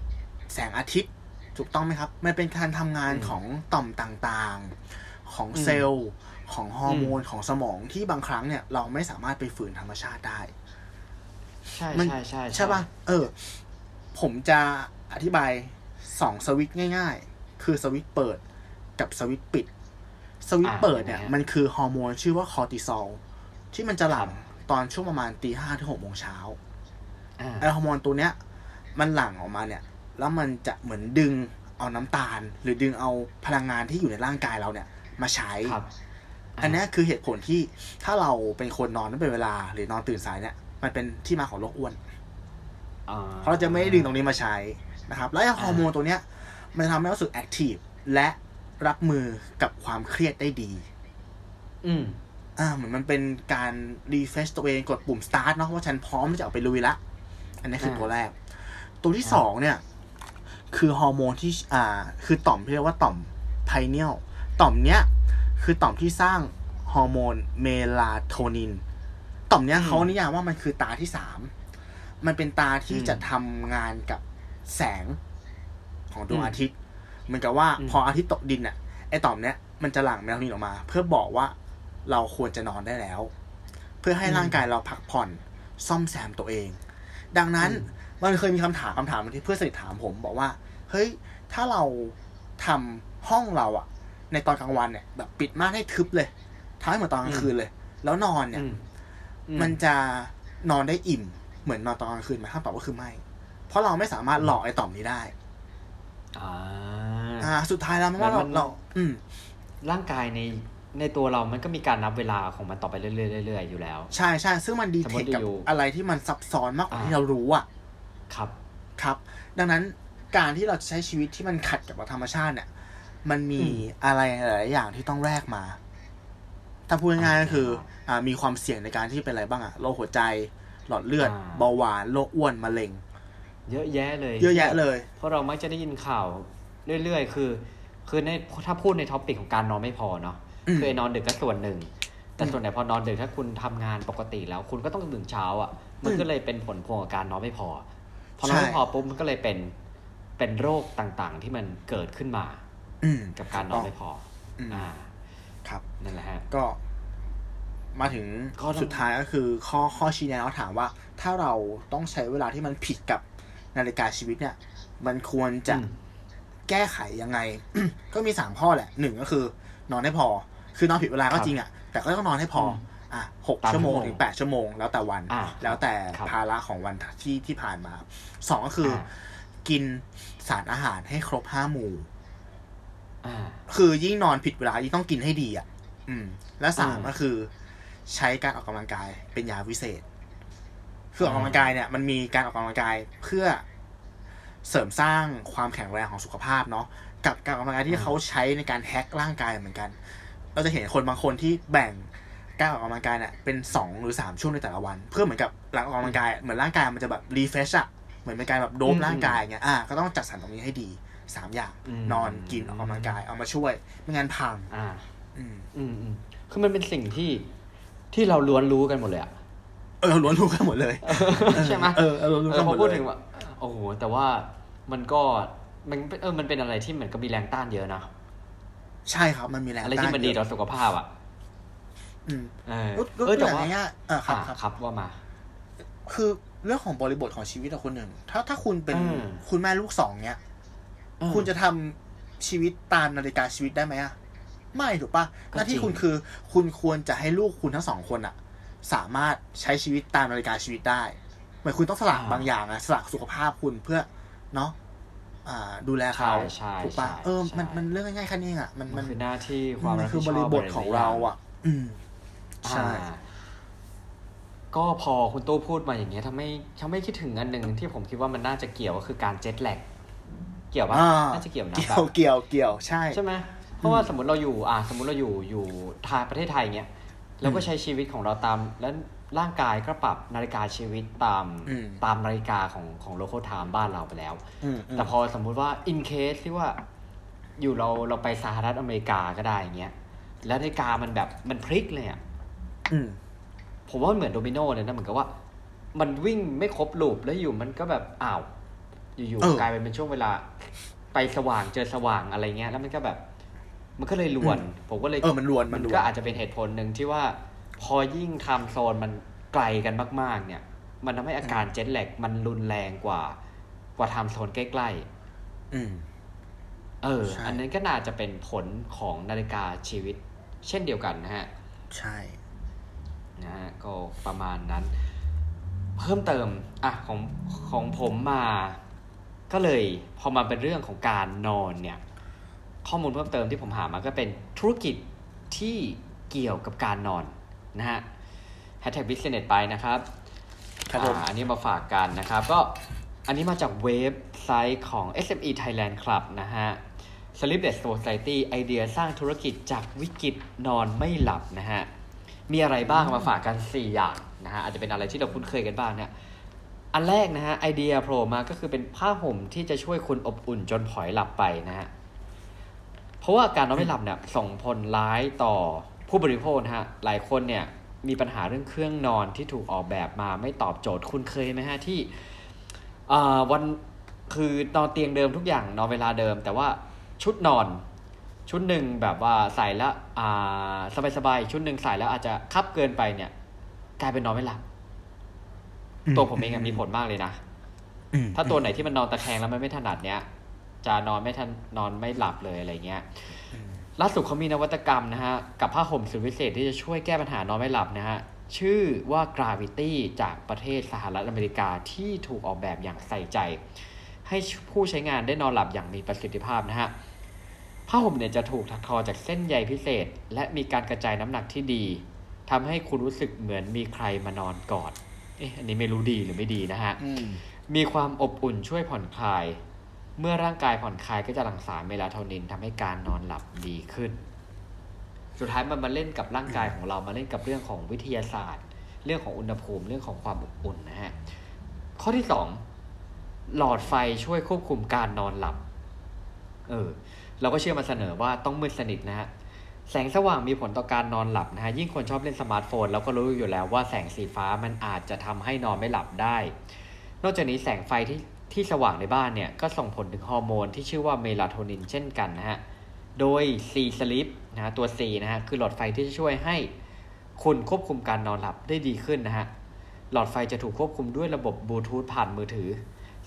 แสงอาทิตย์ ถูกต้องไหมครับ มันเป็นการทำงานอืมของต่อมต่างๆ ของอืมเซลล์ ของฮอร์โมนของสมองที่บางครั้งเนี่ย เราไม่สามารถไปฝืนธรรมชาติได้ ใช่มันใช่ใช่ใช่ป่ะเออ ผมจะอธิบายสองสวิตช์ง่าย ๆ คือสวิตช์เปิดกับสวิตช์ปิด สวิตช์เปิดเนี่ย มันคือฮอร์โมนชื่อว่าคอร์ติซอลที่มันจะหลั่งตอนช่วงประมาณตีห้าถึงหกโมงเช้าอ่าไอฮอร์โมนตัวเนี้ย มันหลั่งออกมาเนี่ย แล้วมันจะเหมือนดึงเอาน้ำตาล หรือดึงเอาพลังงานที่อยู่ในร่างกายเราเนี่ย มาใช้ครับ อันเนี้ยคือเหตุผลที่ถ้าเราเป็นคนนอนไม่เป็นเวลา หรือนอนตื่นสายเนี่ย มันเป็นที่มาของโรคอ้วนอ่เพราะเราจะไม่ได้ดึงตรงนี้มาใช้นะครับ แล้วไอ้ฮอร์โมนตัวเนี้ย มันจะทำให้เรารู้สึกแอคทีฟและรับมือกับความเครียดได้ดี อืมอ่าเหมือนมันเป็นการรีเฟชตัวเองกดปุ่ม start เนาะว่าฉันพร้อมที่จะออกไปลุยละ อันนี้คืออ่าตัวแรก ตัวที่สองเนี่ย คือฮอร์โมนที่อ่า คือต่อมที่เรียกว่าต่อมไพเนียลต่อมเนี้ย คือต่อมที่สร้างฮอร์โมนเมลาโทนิน ต่อมเนี้ยเขานิยามว่ามันคือตาที่สาม มันเป็นตาที่จะทำงานกับแสงของดวงอาทิตย์ เหมือนกับว่าพออาทิตย์ตกดินอะ ไอต่อมเนี้ยมันจะหลั่งเมลาโทนินออกมา เพื่อบอกว่าเราควรจะนอนได้แล้ว เพื่อให้ร่างกายเราพักผ่อนซ่อมแซมตัวเอง ดังนั้นมันเคยมีคำถามคำถามหนึ่งที่เพื่อนสนิทถามผม บอกว่า เฮ้ย ถ้าเราทำห้องเราอะ ในตอนกลางวันเนี่ย แบบปิดม่านให้ทึบเลยท้ายเหมือนตอนกลางคืนเลย แล้วนอนเนี่ยอืมอืมันจะนอนได้อิ่ม เหมือนนอนตอนกลางคืนไหมคำตอบก็คือไม่ เพราะเราไม่สามารถหลอกไอ้ต่อมนี้ได้อ่าอ่าสุดท้ายแล้วมันว่าเรามันเราอืม ร่างกายในในตัวเรามันก็มีการนับเวลาของมันต่อไปเรื่อยๆเรื่อยๆอยู่แล้ว ใช่ใช่ซึ่งมันดีสมเทมุคติกับอยู่อะไรที่มันซับซ้อนมากกว่าอ่าที่เรารู้อะครับ ครับ ดังนั้นการที่เราจะใช้ชีวิตที่มันขัดกับธรรมชาติเนี่ย มันมีอืมอะไรหลายๆอย่างที่ต้องแลกมา ถ้าพูดง่ายๆก็คืออ่าอ่า มีความเสี่ยงในการที่เป็นอะไรบ้างอะโรคหัวใจ หลอดเลือดอ่าเบาหวาน โรคอ้วน มะเร็ง เยอะแยะเลย เยอะแยะเลย เพราะเรามักจะได้ยินข่าวเรื่อยๆ คือ คือในถ้าพูดในท็อปิกของการนอนไม่พอเนาะอืมคือไอ้นอนดึกก็ส่วนหนึ่ง แต่อืมส่วนใหญ่พอนอนดึกถ้าคุณทำงานปกติแล้ว คุณก็ต้องตื่นเช้าอะ มันอืมก็เลยเป็นผลพวงกับการนอนไม่พอ พอนอนไม่ใช่พอปุ๊บมันก็เลยเป็น เป็นโรคต่างๆ ที่มันเกิดขึ้นมาอืม กับการนอนไม่พออมอ่า ครับ นั่นแหละฮะ ก็มาถึงข้อต้องสุดท้ายก็คือข้อข้อชี้แนะเขาถามว่า ถ้าเราต้องใช้เวลาที่มันผิดกับนาฬิกาชีวิตเนี่ย มันควรจะอืมแก้ไขยังไง ก็มีสามข้อแหละหนึ่งก็คือ นอนให้พอ คือนอนผิดเวลาก็ครับจริงอะ แต่ก็ต้องนอนให้พออมอะหกตามชั่วโมงชั่วโมงถึงแปดชั่วโมง แล้วแต่วันอ่าแล้วแต่ครับภาระของวันที่ที่ผ่านมาสองก็คืออกินสารอาหารให้ครบห้าหมู่อ่า คือยิ่งนอนผิดเวลายิ่งต้องกินให้ดีอะ อืม และสามอ่าก็คือ ใช้การออกกำลังกายเป็นยาวิเศษ คือออกกำลังกายเนี่ย มันมีการออกกำลังกายเพื่อเสริมสร้างความแข็งแรงของสุขภาพเนาะกับการออกกำลังกายที่อ่าเขาใช้ในการแฮกร่างกายเหมือนกัน เราจะเห็นคนบางคนที่แบ่งการออกกำลังกายเนี่ยเป็นสองหรือสามช่วงในแต่ละวัน เพื่อเหมือนกับหลังออกกำลังกายเหมือนร่างกายมันจะแบบรีเฟชอะเหมือนเป็นการแบบโดมร่างกายอย่างเงี้ยอ่าก็ต้องจัดสรรตรงนี้ให้ดี สามอย่างอืมนอนกินออกกำลังกายเอามาช่วยไม่งั้นพังอ่าอืมอืมอืมคือมันเป็นสิ่งที่ที่เราล้วนรู้กันหมดเลยอะเออล้วนรู้กันหมดเลยใช่ไหมเออเออล้วนรู้เอกัอนหพมอดพูดเลยถึงว่าโอ้โหแต่ว่ามันก็มันเออมันเป็นอะไรที่เหมือนกับมีแรงต้านเยอะนะใช่ครับมันมีแรงอะไรที่มันดีต่อสุขภาพอะอืมเออรู้รู้เออตัแต่วว่าอย่างง่ายๆเออครับอ่าครับครับว่ามา คือเรื่องของบริบทของชีวิตของคนหนึ่ง ถ้าถ้าคุณเป็นอืมคุณแม่ลูกสองเนี้ย คุณจะทำชีวิตตามนาฬิกาชีวิตได้ไหมอะไม่ถูกปะก็หน้าที่จริงคุณคือ คุณควรจะให้ลูกคุณทั้งสองคนอะสามารถใช้ชีวิตตามนาฬิกาชีวิตได้เหมือนคุณต้องสละบางอย่างอะสละสุขภาพคุณเพื่อเนาะอ่าดูแลเขาใช่ใช่ถูกปะใช่เออมันใช่มันเรื่องง่ายๆแค่นี้เองอะมันมัมันนคือหน้าที่ความมันรับคืผิอดบชริอบบทของเราอะอืมใช่อ่าก็พอคุณตู้พูดมาอย่างเงี้ยทำให้ทำให้คิดถึงอันหนึ่งที่ผมคิดว่ามันน่าจะเกี่ยวก็คือการเจ็ตแลก เกี่ยวปะอ่าน่าจะเกี่ยวนะเกี่แบยวบเกี่ยวเกี่ยวใช่ใช่ไหมเพราะว่าสมมติเราอยู่อ่าสมมติเราอยู่อยู่ทางประเทศไทยเงี้ยเราก็ใช้ชีวิตของเราตามแล้วร่างกายก็ปรับนาฬิกาชีวิตตามอืมตามนาฬิกาของของโลโ a l ไทม์บ้านเราไปแล้วอืมอืมแต่พอสมมุติว่า in case ที่ว่าอยู่เราเราไปสหรัฐอเมริกาก็ได้อย่างเงี้ยแล้วนาฬิกามันแบบมันพลิกเลยอะอืมผมว่ามันเหมือนโดมิโนเลยนะเหมือนกับว่า มันวิ่งไม่ครบ loop แล้วอยู่มันก็แบบอ้าว อยู่เออๆกลายเป็นเป็นช่วงเวลา ไปสว่างเจอสว่างอะไรเงี้ย แล้วมันก็แบบ มันก็เลยรวน ผมก็เลยเออมันรวนมันมันรวนก็อาจจะเป็นเหตุผลหนึ่งที่ว่า พอยิ่ง time zone มันไกลกันมาก ๆ เนี่ย มันทำให้อาการ jet lag มันรุนแรงกว่า กว่า time zone ใกล้ๆอืมเออใช่อันนั้นก็น่าจะเป็นผลของนาฬิกาชีวิต เช่นเดียวกันนะฮะ ใช่ นะฮะ ก็ประมาณนั้น เพิ่มเติม อะ ของของผมมา ก็เลยพอมาเป็นเรื่องของการนอนเนี่ยข้อมูลเพิ่มเติมที่ผมหามาก็เป็นธุรกิจที่เกี่ยวกับการนอนนะฮะ hashtag business ไปนะครับครับผมอ่าอันนี้มาฝากกันนะครับ ก็อันนี้มาจากเว็บไซต์ของ SME Thailand Club นะฮะ Sleepless Society ไอเดียสร้างธุรกิจจากวิกฤตนอนไม่หลับนะฮะ มีอะไรบ้างมาฝากกัน 4 อย่างนะฮะ อาจจะเป็นอะไรที่เราคุ้นเคยกันบ้างเนี่ย อันแรกนะฮะไอเดียโผล่มาก็คือเป็นผ้าห่มที่จะช่วยคุณอบอุ่นจนผอยหลับไปนะฮะเพราะว่าการนอนไม่หลับเนี่ยส่งผลร้ายต่อผู้บริโภคนะฮะหลายคนเนี่ยมีปัญหาเรื่องเครื่องนอนที่ถูกออกแบบมาไม่ตอบโจทย์คุณเคยไหมฮะที่อ่าวันคือนอนเตียงเดิมทุกอย่างนอนเวลาเดิม แต่ว่าชุดนอน ชุดหนึ่งแบบว่าใส่แล้วอ่าสบายๆชุดหนึ่งใส่แล้วอาจจะคับเกินไปเนี่ย กลายเป็นนอนไม่หลับ ตัวผมเองอะมีผลมากเลยนะอืมถ้าตัวไหนที่มันนอนตะแคงแล้วมันไม่ถนัดเนี้ยจะนอนไม่ทันนอนไม่หลับเลยอะไรเงี้ยล่าสุดเขามีนวัตกรรมนะฮะ กับผ้าห่มสุดพิเศษที่จะช่วยแก้ปัญหานอนไม่หลับนะฮะ ชื่อว่า Gravity จากประเทศสหรัฐอเมริกาที่ถูกออกแบบอย่างใส่ใจ ให้ผู้ใช้งานได้นอนหลับอย่างมีประสิทธิภาพนะฮะ ผ้าห่มเนี่ยจะถูกถักทอจากเส้นใยพิเศษ และมีการกระจายน้ำหนักที่ดีทำให้คุณรู้สึกเหมือนมีใครมานอนกอด เอ๊ะอันนี้ไม่รู้ดีหรือไม่ดีนะฮะอืมมีความอบอุ่นช่วยผ่อนคลาย เมื่อร่างกายผ่อนคลายก็จะหลั่งสารเมลาโทนินทำให้การนอนหลับดีขึ้น สุดท้ายมันมาเล่นกับร่างกายของเรามาเล่นกับเรื่องของวิทยาศาสตร์ เรื่องของอุณหภูมิเรื่องของความอบอุ่นนะฮะข้อที่สองหลอดไฟช่วยควบคุมการนอนหลับ เออ เราก็เชื่อมาเสมอว่าต้องมืดสนิทนะฮะ แสงสว่างมีผลต่อการนอนหลับนะฮะยิ่งคนชอบเล่นสมาร์ทโฟนเราก็รู้อยู่แล้วว่าแสงสีฟ้ามันอาจจะทำให้นอนไม่หลับได้ นอกจากนี้แสงไฟที่ที่สว่างในบ้านเนี่ยก็ส่งผลถึงฮอร์โมนที่ชื่อว่าเมลาโทนินเช่นกันนะฮะโดย C Sleep นะฮะตัว C นะฮะคือหลอดไฟที่จะช่วยให้คุณควบคุมการนอนหลับได้ดีขึ้นนะฮะหลอดไฟจะถูกควบคุมด้วยระบบบลูทูธผ่านมือถือ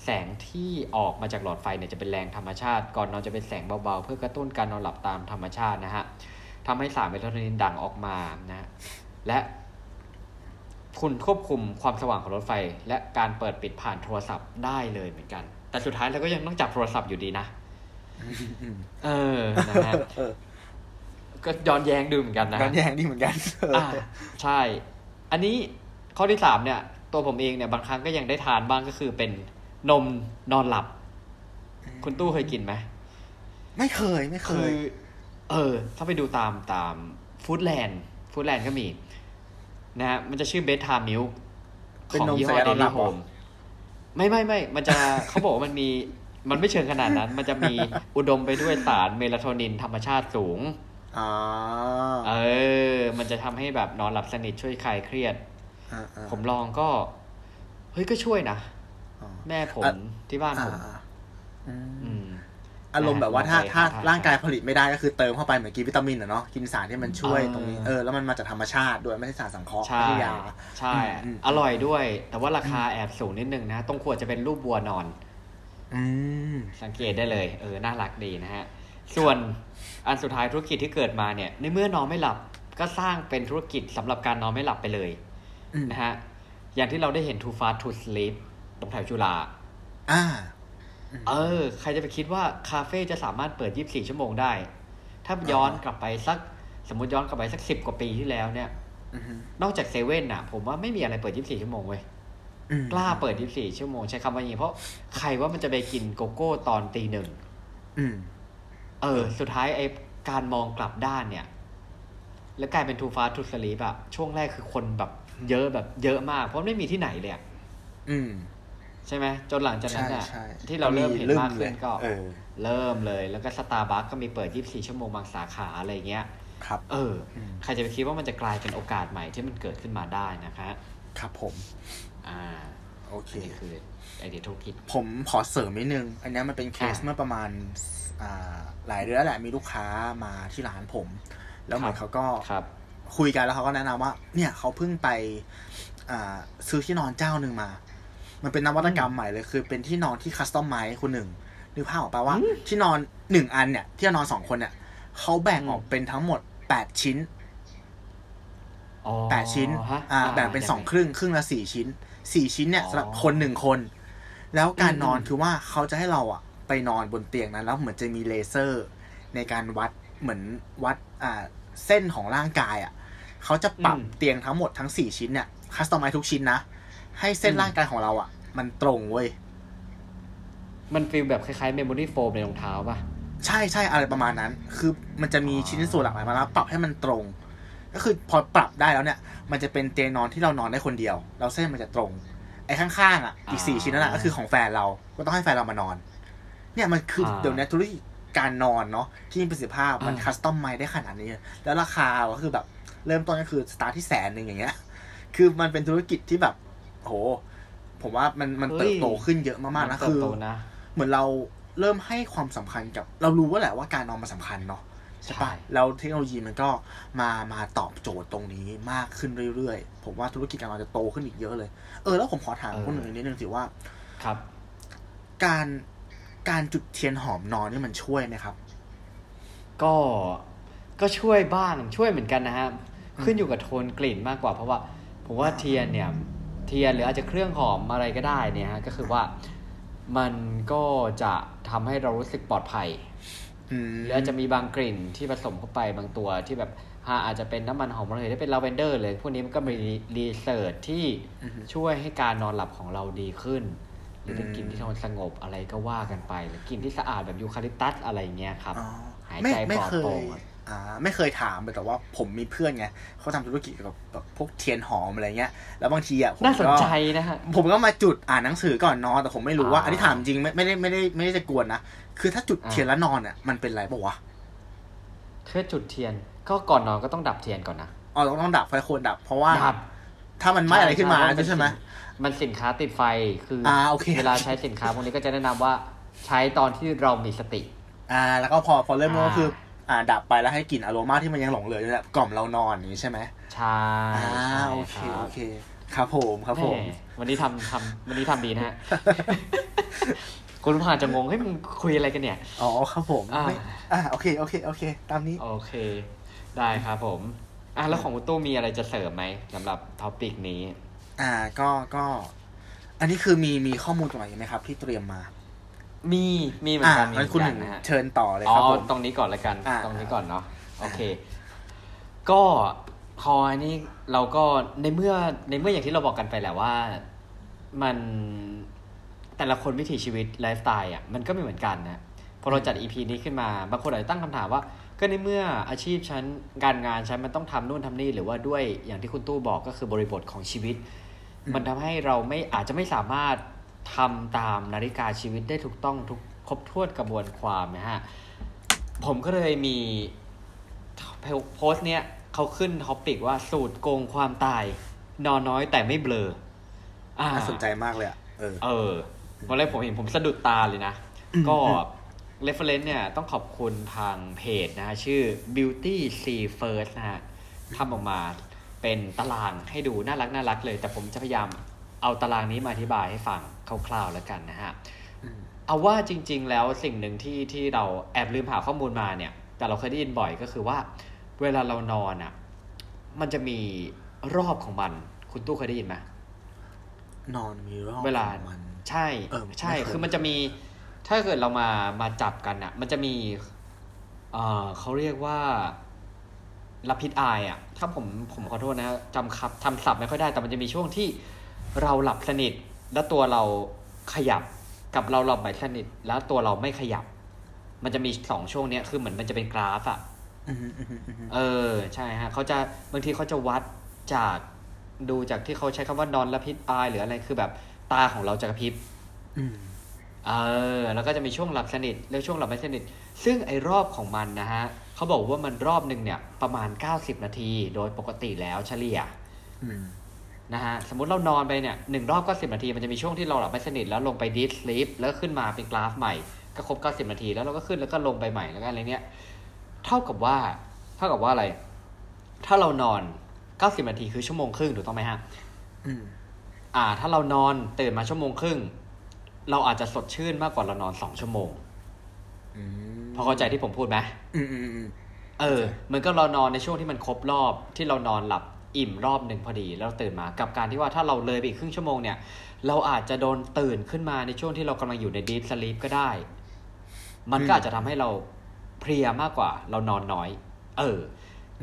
แสงที่ออกมาจากหลอดไฟเนี่ยจะเป็นแรงธรรมชาติ ก่อนนอนจะเป็นแสงเบาๆ เพื่อกระตุ้นการนอนหลับตามธรรมชาตินะฮะ ทำให้สารเมลาโทนินดังออกมานะฮะและคุณควบคุมความสว่างของรถไฟ และการเปิดปิดผ่านโทรศัพท์ได้เลยเหมือนกัน แต่สุดท้ายเราก็ยังต้องจับโทรศัพท์อยู่ดีนะอืมเออ นะฮะเออก็ย้อนแย้งดูเหมือนกันนะการฮะแย่งนี่เหมือนกันเอออ่าใช่ อันนี้ข้อที่สามเนี่ย ตัวผมเองเนี่ยบางครั้งก็ยังได้ทานบ้างก็คือเป็นนมนอนหลับ คุณตู้เคยกินไหม ไม่เคยไม่เคคืยอ เออ ถ้าไปดูตามตามฟู้ดแลนด์ฟู้ดแลนด์ก็มี นะฮะมันจะชื่อเบสทามิลเป็นของนมยี่ห้อใส่เดนอนหลัลี่บโฮเหรอมไม่ไม่ไม่มันจะเขาบอกว่ามันมีมันไม่เชิงขนาดนั้น มันจะมีอุดมไปด้วยสารเมลาโทนินธรรมชาติสูงอ๋อเออ มันจะทำให้แบบนอนหลับสนิทช่วยคลายเครียดอ่าอ่าผมลองก็ เฮ้ยก็ช่วยนะอ๋อแม่ผมอะที่บ้านผมอ่าอืม อืมอารมณ์แบบว่าถ้าลองไปถ้าหาทานร่างกายผลิตไม่ได้ก็คือเติมเข้าไปเหมือนกินวิตามินอะเนาะกินสารที่มันช่วยเออตรงนี้เออแล้วมันมาจากธรรมชาติด้วยไม่ใช่สารสังเคราะห์ใช่ไม่ใช่ยาใช่อืมอร่อยด้วย แต่ว่าราคาแอบสูงนิดนึงนะตรงขวดจะเป็นรูปวัวนอนอืมสังเกตได้เลย เออน่ารักดีนะฮะ ส่วนอันสุดท้ายธุรกิจที่เกิดมาเนี่ย ในเมื่อนอนไม่หลับก็สร้างเป็นธุรกิจสำหรับการนอนไม่หลับไปเลยอืมนะฮะอย่างที่เราได้เห็น Too Fast to Sleep ตรงแถวจุฬาอ่า เออ ใครจะไปคิดว่าคาเฟ่จะสามารถเปิด 24 ชั่วโมงได้ ถ้าย้อนกลับไปสัก สมมติย้อนกลับไปสักสิบกว่าปีที่แล้วเนี่ยอืมนอกจากเซเว่นน่ะ ผมว่าไม่มีอะไรเปิด 24 ชั่วโมงเว้ยอืมกล้าเปิด 24 ชั่วโมงใช้คำว่าอย่างนี้เพราะใครว่ามันจะไปกินโกโก้ตอนตีหนึ่งอืมเออ สุดท้ายไอ้การมองกลับด้านเนี่ย แล้วกลายเป็นทูฟาทูสลีปอะช่วงแรกคือคนแบบ เยอะแบบเยอะมาก เพราะไม่มีที่ไหนเลยอะอืม ใช่ไหมจนหลังจากนั้นอะใช่ที่เราเริ่มเห็นมากขึ้นก็เออเริ่มเลย แล้วก็สตาร์บัคก็มีเปิด 24 ชั่วโมงบางสาขาอะไรเงี้ยครับ เอออืมใครจะไปคิดว่ามันจะกลายเป็นโอกาสใหม่ที่มันเกิดขึ้นมาได้นะคะครับผม อ่าโโอเคนี่คือไอเดียธุรกิจผมขอเสริมนิดนึง อันเนี้ยมันเป็นเคสอะเมื่อประมาณอ่าหลายเดือนแล้วแหละมีลูกค้ามาที่ร้านผม แล้วเหมือนครับเขาก็ครับคุยกันแล้วเขาก็แนะนำว่า เนี่ยเขาเพิ่งไปอ่าซื้อที่นอนเจ้าหนึ่งมา มันเป็นนวัตกรรมใหม่เลยคือเป็นที่นอนที่คัสตอมไมซ์คุณหนึ่งนึกภาพออกปะว่า ที่นอนหนึ่งอันเนี่ย ที่นอนสองคนเนี่ยเขาแบ่งออกเป็นทั้งหมดแปดชิ้นอ๋อแปดชิ้นฮะอ่า แบ่งเป็นสองครึ่ง ครึ่งละสี่ชิ้น สี่ชิ้นเนี่ยอ๋อสำหรับคนหนึ่งคน แล้วการนอนอืมคือว่าเขาจะให้เราอะไปนอนบนเตียงนั้นแล้วเหมือนจะมีเลเซอร์ ในการวัดเหมือนวัดอ่าเส้นของร่างกายอะเขาจะปรับเตียงทั้งหมดทั้งสี่ชิ้นเนี่ย customize ทุกชิ้นนะ ให้เส้นร่างกายของเราอะมันตรงเว้ย มัน feel แบบคล้ายๆ memory foam ในรองเท้าป่ะ ใช่ใช่อะไรประมาณนั้น คือมันจะมีอ๋อชิ้นส่วนหลากหลายมาแล้วปรับให้มันตรง ก็คือพอปรับได้แล้วเนี่ย มันจะเป็นเตียงนอนที่เรานอนได้คนเดียวแล้วเส้นมันจะตรง ไอ้ข้างๆอะ อีกสี่ชิ้นนั่นแหละก็คือของแฟนเรา ก็ต้องให้แฟนเรามานอน เนี่ยมันคือเดี๋ยวนี้ธุรกิจการนอนเนาะที่มีประสิทธิภาพมัน customize ได้ขนาดนี้ แล้วราคาก็คือแบบเริ่มต้นก็คือสตาร์ทที่แสนหนึ่งอย่างเงี้ย คือมันเป็นธุรกิจที่แบบ โห ผมว่ามันมันเติบโตขึ้นเยอะมากๆนะคือเติบโตนะเหมือนเราเริ่มให้ความสำคัญกับ เรารู้ว่าแหละว่าการนอนมันสำคัญเนาะใช่ปะใช่แล้วเทคโนโลยีมันก็มามาตอบโจทย์ตรงนี้มากขึ้นเรื่อยๆ ผมว่าธุรกิจการนอนจะโตขึ้นอีกเยอะเลย เออแล้วผมขอถามคนหนึ่งนิดนึงสิว่าครับ การการจุดเทียนหอมนอนนี่มันช่วยไหมครับ ก็ก็ช่วยบ้างช่วยเหมือนกันนะฮะขึ้นอยู่กับโทนกลิ่นมากกว่าเพราะว่า ผมว่าเทียนเนี่ย เทียนหรืออาจจะเครื่องหอมอะไรก็ได้เนี่ยฮะก็คือว่ามันก็จะทำให้เรารู้สึกปลอดภัยอืมหรืออาจจะมีบางกลิ่นที่ผสมเข้าไปบางตัวที่แบบฮะอาจจะเป็นน้ำมันหอมระเหยได้เป็นลาเวนเดอร์เลยพวกนี้มันก็มี research ที่อือฮึช่วยให้การนอนหลับของเราดีขึ้น หรือเป็นอืมกลิ่นที่โทนสงบอะไรก็ว่ากันไป หรือกลิ่นที่สะอาดแบบยูคาลิปตัสอะไรเงี้ยครับอ๋อหายไม่ใจไม่ปลอดเคโปร่ยง อะอ่าไม่เคยถามเลยแต่ว่าผมมีเพื่อนไงเขาทำธุรกิจเกี่ยวกับแบบพวกเทียนหอมอะไรเงี้ยแล้วบางทีอะผมก็น่าสนใจนะฮะผมก็มาจุดอ่านหนังสือก่อนนอนแต่ผมไม่รู้ว่าอ่าอันนี้ถามจริงไม่ไม่ได้ไม่ได้ไม่ได้จะกวนนะคือถ้าจุดอ่าเทียนแล้วนอนอะมันเป็นไรปะวะเพื่อจุดเทียนก็ก่อนนอนก็ต้องดับเทียนก่อนนะอ๋อเราต้องดับไฟควรดับ เพราะว่าดับถ้ามันไหม้อะไรขึ้นมาเพระใช่ไหมมันสินค้าติดไฟคืออาโอเคเวลาใช้สินค้าพวกนี้ก็จะแนะนำว่าใช้ตอนที่เรามีสติ อ่า แล้วก็พอพอเริ่มอ่าก็คือ อ่าดับไปแล้วให้กลิ่นอโรมาที่มันยังหลงเหลืออยู่เนี่ยกล่อมเรานอนอย่างนี้ใช่ไหมใช่อ่าใช่โอเครับโอเค ครับผมครับผมแหวันนี้ทำทำวันนี้ทำดีนะฮะ คุณผ่านจะงงเฮ้ยมึงคุยอะไรกันเนี่ย อ๋อครับผมอ่า ไม่อ่าโอเคโอเคโอเค ตามนี้ โอเค ได้ครับผม อะแล้วของคุณตู้มีอะไรจะเสริมไหมสำหรับท็อปิกนี้ อ่าก็ก็ อันนี้คือมีมีข้อมูลตรงไหนไหมครับ ที่เตรียมมา มีมีเหมือนอ่ากันมีงั้นคุณหนึ่งเหมือกัะฮะเชิญต่อเลยอ๋อครับผมตรงนี้ก่อนละกันอ่าตรงนี้ก่อนเนาะโอเค ก็พออันนี้เราก็ในเมื่อในเมื่ออย่างที่เราบอกกันไปแหละว่ามันแต่ละคนวิถีชีวิตไลฟ์สไตล์อะมันก็ไม่เหมือนกันนะพอเราจัด EP นี้ขึ้นมา บางคนอาจจะตั้งคำถามว่า ก็ในเมื่ออาชีพฉันการงานฉันมันต้องทำนู่นทำนี่หรือว่าด้วยอย่างที่คุณตู้บอกก็คือบริบทของชีวิต มันทำให้เราไม่อาจจะไม่สามารถ ทำตามนาฬิกาชีวิตได้ถูกต้องทุกครบถ้วนกระบวนความนะฮะ ผมก็เลยมีโพสต์เนี้ยเขาขึ้น topic ว่าสูตรโกงความตาย นอนน้อยแต่ไม่เบลออ่าน่าสนใจมากเลยอะเออ เออวันแรกผมเห็นผมสะดุดตาเลยนะ ก็ reference เนี่ยต้องขอบคุณทางเพจนะฮะ ชื่อ beauty see first นะฮะทำออกมาเป็นตารางให้ดูน่ารักน่ารักเลย แต่ผมจะพยายามเอาตารางนี้มาอธิบายให้ฟัง คร่าวๆแล้วกันนะฮะอืมเอาว่าจริง ๆ แล้วสิ่งหนึ่งที่ที่เราแอบลืมหาข้อมูลมาเนี่ย แต่เราเคยได้ยินบ่อยก็คือว่า เวลาเรานอนอะ มันจะมีรอบของมัน คุณตู้เคยได้ยินไหมนอนมีรอบเวลาของมันใช่เออใช่ไม่เคยคือมันจะมี ถ้าเกิดเรามามาจับกันอะ มันจะมีเอ่อเขาเรียกว่ารับพิษอายอะ ถ้าผมผมขอโทษนะจำคับทำศัพท์ไม่ค่อยได้ แต่มันจะมีช่วงที่เราหลับสนิท แล้วตัวเราขยับกับเราหลับไม่สนิทแล้วตัวเราไม่ขยับ มันจะมีสองช่วงเนี้ยคือเหมือนมันจะเป็นกราฟอะอืมอืมอืมอืมเออใช่ฮะเขาจะบางทีเขาจะวัดจากดูจากที่เขาใช้คำว่านอนละพิษอายหรืออะไรคือแบบตาของเราจะกระพริบอืมเออ แล้วก็จะมีช่วงหลับสนิทแล้วช่วงหลับไม่สนิท ซึ่งไอ้รอบของมันนะฮะเขาบอกว่ามันรอบหนึ่งเนี่ย ประมาณ 90 นาที โดยปกติแล้วเฉลี่ยอืม นะฮะสมมติเรานอนไปเนี่ยหนึ่งรอบก็สิบนาที มันจะมีช่วงที่เราหลับไม่สนิทแล้วลงไปดีสลีปแล้วขึ้นมาเป็นกราฟใหม่ ก็ครบเก้าสิบนาที แล้วเราก็ขึ้นแล้วก็ลงไปใหม่แล้วก็อะไรเนี้ยเท่ากับว่าเท่ากับว่าอะไร ถ้าเรานอนเก้าสิบนาทีคือชั่วโมงครึ่งถูกต้องไหมฮะอืมอ่า ถ้าเรานอนตื่นมาชั่วโมงครึ่ง เราอาจจะสดชื่นมากกว่าเรานอนสองชั่วโมงอืมพอเข้าใจที่ผมพูดไหมอืมอืมอืมเออเหมือนก็เรานอนในช่วงที่มันครบรอบที่เรานอนหลับ อิ่มรอบหนึ่งพอดีแล้วตื่นมากับการที่ว่าถ้าเราเลยไปอีกครึ่งชั่วโมงเนี่ย เราอาจจะโดนตื่นขึ้นมาในช่วงที่เรากำลังอยู่ในดีฟสลีปก็ได้ มันก็อาจจะทำให้เราเพลียมากกว่า เรานอนน้อย เออ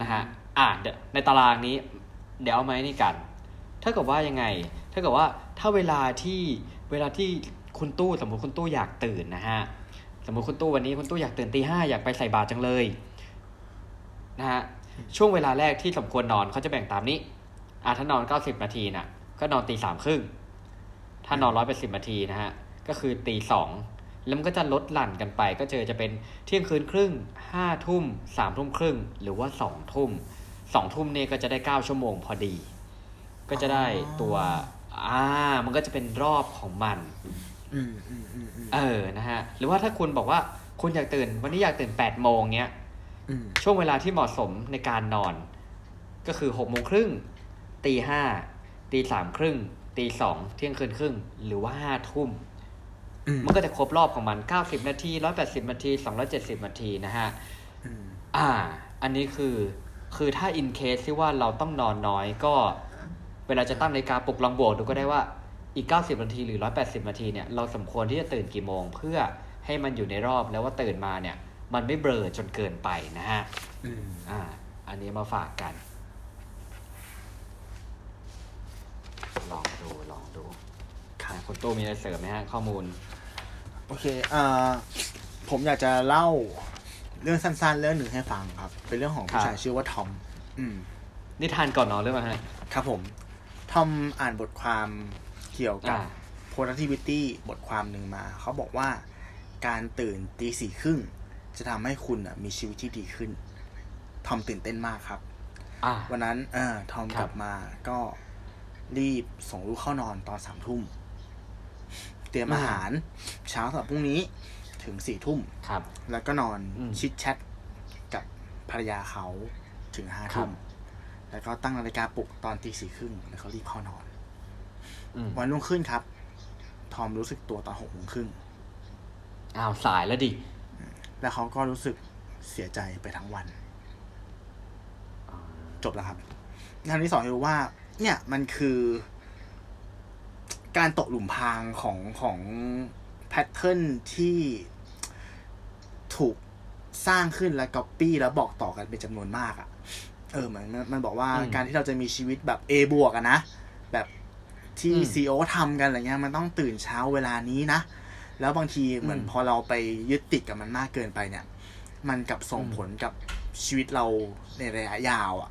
นะฮะอะเดี๋ยวในตารางนี้ เดี๋ยวเอาไหมนี่กันถ้ากับว่ายังไงถ้ากับว่าถ้าเวลาที่เวลาที่คุณตู้สมมติคุณตู้อยากตื่นนะฮะสมมติคุณตู้วันนี้คุณตู้อยากตื่นตีห้าอยากไปใส่บาตรจังเลยนะฮะ ช่วงเวลาแรกที่สมควรนอนเขาจะแบ่งตามนี้อะถ้านอนเก้าสิบนาทีน่ะ ก็นอนตีสามครึ่ง ถ้านอนร้อยแปดสิบนาทีนะฮะ ก็คือตีสอง แล้วมันก็จะลดหลั่นกันไป ก็เจอจะเป็นเที่ยงคืนครึ่ง ห้าทุ่ม สามทุ่มครึ่ง หรือว่าสองทุ่ม สองทุ่มเนี่ยก็จะได้เก้าชั่วโมงพอดี ก็จะได้ตัว อ่า มันก็จะเป็นรอบของมันอืมอืมอืมอืมเออ นะฮะ หรือว่าถ้าคุณบอกว่าคุณอยากตื่น วันนี้อยากตื่น8ปดโมงเนี้ยอืม ช่วงเวลาที่เหมาะสมในการนอน ก็คือ6กโมงครึ่งตีห้าตีสามครึ่งตีสองเที่ยงคืนครึ่ง หรือว่าห้าทุ่มอืมมันก็จะครบรอบของมัน90นาที180นาที270นาทีนะฮะอืมอ่า อันนี้คือคือถ้าอินเคสที่ว่าเราต้องนอนน้อยก็ เวลาจะตั้งนาฬิกาปลุกลองบวกดูก็ได้ว่าอีก 90 นาทีหรือ 180 นาทีเนี่ยเราสมควรที่จะตื่นกี่โมง เพื่อให้มันอยู่ในรอบแล้วว่าตื่นมาเนี่ย มันไม่เบลอจนเกินไปนะฮะอืมอ่า อันนี้มาฝากกัน ลองดู ลองดูอะคุณตู้มีอะไรเสริมไหมฮะ ข้อมูล โอเคอ่าผมอยากจะเล่าเรื่องสั้นๆ เรื่องหนึ่งให้ฟังครับ เป็นเรื่องของผู้ครับชายชื่อว่าทอม อืม นิทานก่อนนอนหรือเปล่าฮะ ครับผม ทอมอ่านบทความเกี่ยวกับอ่า productivity บทความหนึ่งมา เขาบอกว่าการตื่นตีสี่ครึ่ง จะทำให้คุณอะมีชีวิตที่ดีขึ้น ทอมตื่นเต้นมากครับอ่าวันนั้นเออทอมครับกลับมาก็รีบส่งลูกเข้านอนตอนสามทุ่ม เตรียมอาหาร เช้าสำหรับพรุ่งนี้ถึงสี่ทุ่มครับ แล้วก็นอนอืมชิดแชทกับภรรยาเขาถึงห้าครับทุ่มแล้วก็ตั้งนาฬิกาปลุกตอนตีสี่ครึ่งแล้วเขารีบเข้านอนอืมวันรุ่งขึ้นครับ ทอมรู้สึกตัวตอนหกโมงครึ่งอ้าวสายแล้วดิ แล้วเขาก็รู้สึกเสียใจไปทั้งวัน จบแล้วครับงานที่สองคือว่า เนี่ยมันคือการตกหลุมพรางของของแพทเทิร์นที่ถูกสร้างขึ้นและก๊อปปี้แล้วบอกต่อกันเป็นจำนวนมากอะ่ะ เออเหมือนมันมันบอกว่าอืมการที่เราจะมีชีวิตแบบ A บวกอะนะ แบบที่อืมซีอทำกันอะไรเงี้ย มันต้องตื่นเช้าเวลานี้นะ แล้วบางทีเหมือนอืมพอเราไปยึดติดกับมันมากเกินไปเนี่ย มันกลับส่งอืมผลกับชีวิตเราในระยะยาวอะ่ะ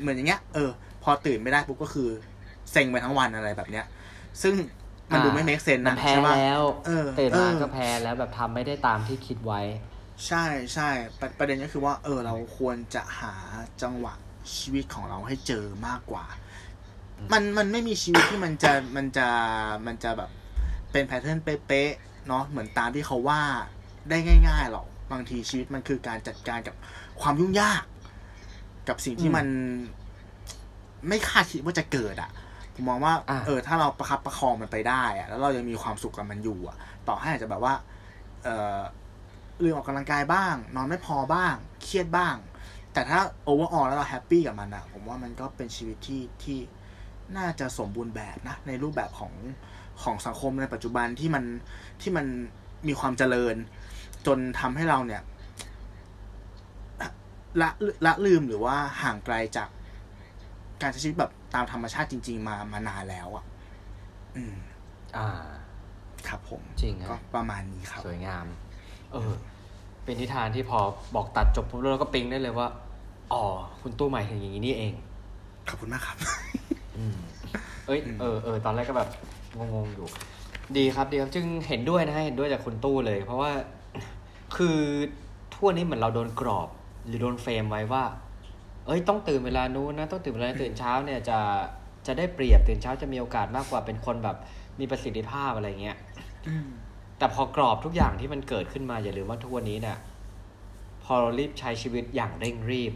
เหมือนอย่างเงี้ย เออ พอตื่นไม่ได้ปุ๊บก็คือเซ็งไปทั้งวันอะไรแบบเนี้ย ซึ่งมันดูไม่ make sense มันะนแพ้ใช่ปะแล้วเออตื่นมาเออก็แพ้แล้วแบบทำไม่ได้ตามที่คิดไว้ ใช่ใช่ประประเด็นก็คือว่า เออ เราควรจะหาจังหวะชีวิตของเราให้เจอมากกว่า มันมันไม่มีชีวิตที่มันจะมันจะมันจะแบบเป็นแพทเทิร์นเป๊ะๆ เนาะเหมือนตามที่เขาว่าได้ง่ายๆหรอกบางทีชีวิตมันคือการจัดการกับความยุ่งยาก กับสิ่งที่อืมมันไม่คาดคิดว่าจะเกิดอะผมมองว่าอะเออถ้าเราประคับประคองมันไปได้อะแล้วเรายังมีความสุขกับมันอยู่อะต่อให้อาจจะแบบว่า เออลืมออกกำลังกายบ้าง นอนไม่พอบ้าง เครียดบ้าง แต่ถ้า overall แล้วเรา happy กับมันอะผมว่ามันก็เป็นชีวิตที่ที่น่าจะสมบูรณ์แบบนะ ในรูปแบบของของสังคมในปัจจุบันที่มัน ที่มันมีความเจริญ จนทำให้เราเนี่ยละละลืมหรือว่าห่างไกลจากการใช้ชีวิตแบบตามธรรมชาติจริง ๆ มามานานแล้วอะอืม อ่า ครับผม จริงก็ฮะประมาณนี้ครับ สวยงาม เออ เป็นนิทานที่พอบอกตัดจบปุ๊บแล้วเราก็ปิ๊งได้เลยว่า อ๋อ คุณตู้หมายถึงอย่างนี้นี่เอง ขอบคุณมากครับ อืม เอ้ย เออเออตอนแรกก็แบบงงๆอยู่ ดีครับดีครับจึงเห็นด้วยนะฮะเห็นด้วยจากคุณตู้เลย เพราะว่าคือทุกวันนี้เหมือนเราโดนกรอบ หรือโดน frame ไว้ว่า เอ้ยต้องตื่นเวลานู้นนะต้องตื่นเวลาตื่นเช้าเนี่ยจะจะได้เปรียบตื่นเช้าจะมีโอกาสมากกว่าเป็นคนแบบมีประสิทธิภาพอะไรเงี้ยอืมแต่พอกรอบทุกอย่างที่มันเกิดขึ้นมาอย่าลืมว่าทุกวันนี้เนี่ยพอเรารีบใช้ชีวิตอย่างเร่งรีบ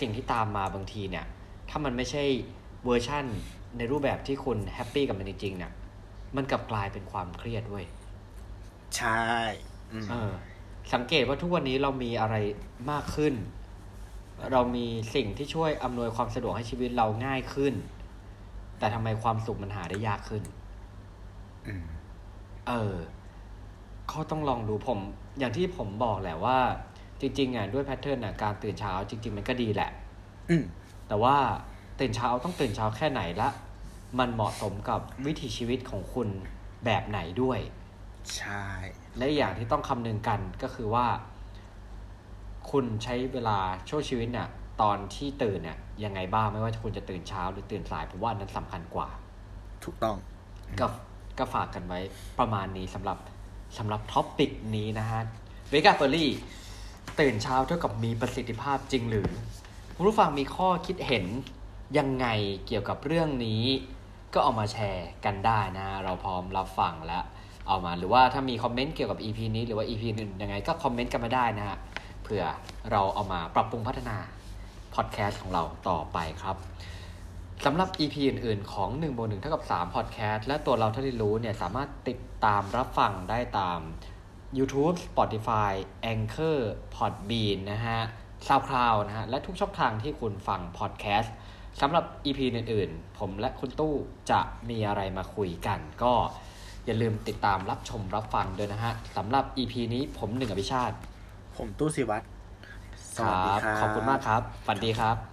สิ่งที่ตามมาบางทีเนี่ย ถ้ามันไม่ใช่เวอร์ชั่นในรูปแบบที่คุณ happy กับมันจริงๆเนี่ย มันกลับกลายเป็นความเครียดเว้ยใช่อืมเออ สังเกตว่าทุกวันนี้เรามีอะไรมากขึ้น เรามีสิ่งที่ช่วยอำนวยความสะดวกให้ชีวิตเราง่ายขึ้น แต่ทำไมความสุขมันหาได้ยากขึ้นอืมเออเขาต้องลองดูผม อย่างที่ผมบอกแหละว่า จริงๆอะด้วยแพทเทิร์นอะการตื่นเช้า จริง ๆ มันก็ดีแหละอืมแต่ว่าตื่นเช้าต้องตื่นเช้าแค่ไหนละ มันเหมาะสมกับวิถีชีวิตของคุณแบบไหนด้วย ใช่ และอีกอย่างที่ต้องคำนึงกันก็คือว่า คุณใช้เวลาช่วงชีวิตเนี่ยตอนที่ตื่นเนี่ยยังไงบ้างไม่ว่าคุณจะตื่นเช้าหรือตื่นสายผมว่าอันนั้นสำคัญกว่า ถูกต้องก็ก็ฝากกันไว้ประมาณนี้สำหรับสำหรับ topic นี้นะฮะ wake up earlyตื่นเช้าเท่ากับมีประสิทธิภาพจริงหรือคุณผู้ฟังมีข้อคิดเห็นยังไงเกี่ยวกับเรื่องนี้ ก็เอามาแชร์กันได้นะ เราพร้อมรับฟังแล้วเอามาหรือว่าถ้ามีคอมเมนต์เกี่ยวกับ EP นี้หรือว่า EP อื่นยังไงก็คอมเมนต์กันมาได้นะฮะเผื่อเราเอามาปรับปรุงพัฒนาพอดแคสต์ของเราต่อไปครับสำหรับ EP อื่น ๆ ของ1บวก1เท่ากับ3 Podcast และตัวเราเท่าที่รู้เนี่ยสามารถติดตามรับฟังได้ตาม YouTube Spotify Anchor Podbean นะฮะ SoundCloud นะฮะ และทุกช่องทางที่คุณฟัง Podcast สำหรับ EP อื่นๆ ผมและคุณตู้จะมีอะไรมาคุยกัน ก็อย่าลืมติดตามรับชมรับฟังด้วยนะฮะสำหรับ EP นี้ผมหนึ่งอภิชาติ ผมตู้สิวัตรสควัสรัดีบครับ ขอบคุณมากครับฝันดีครับ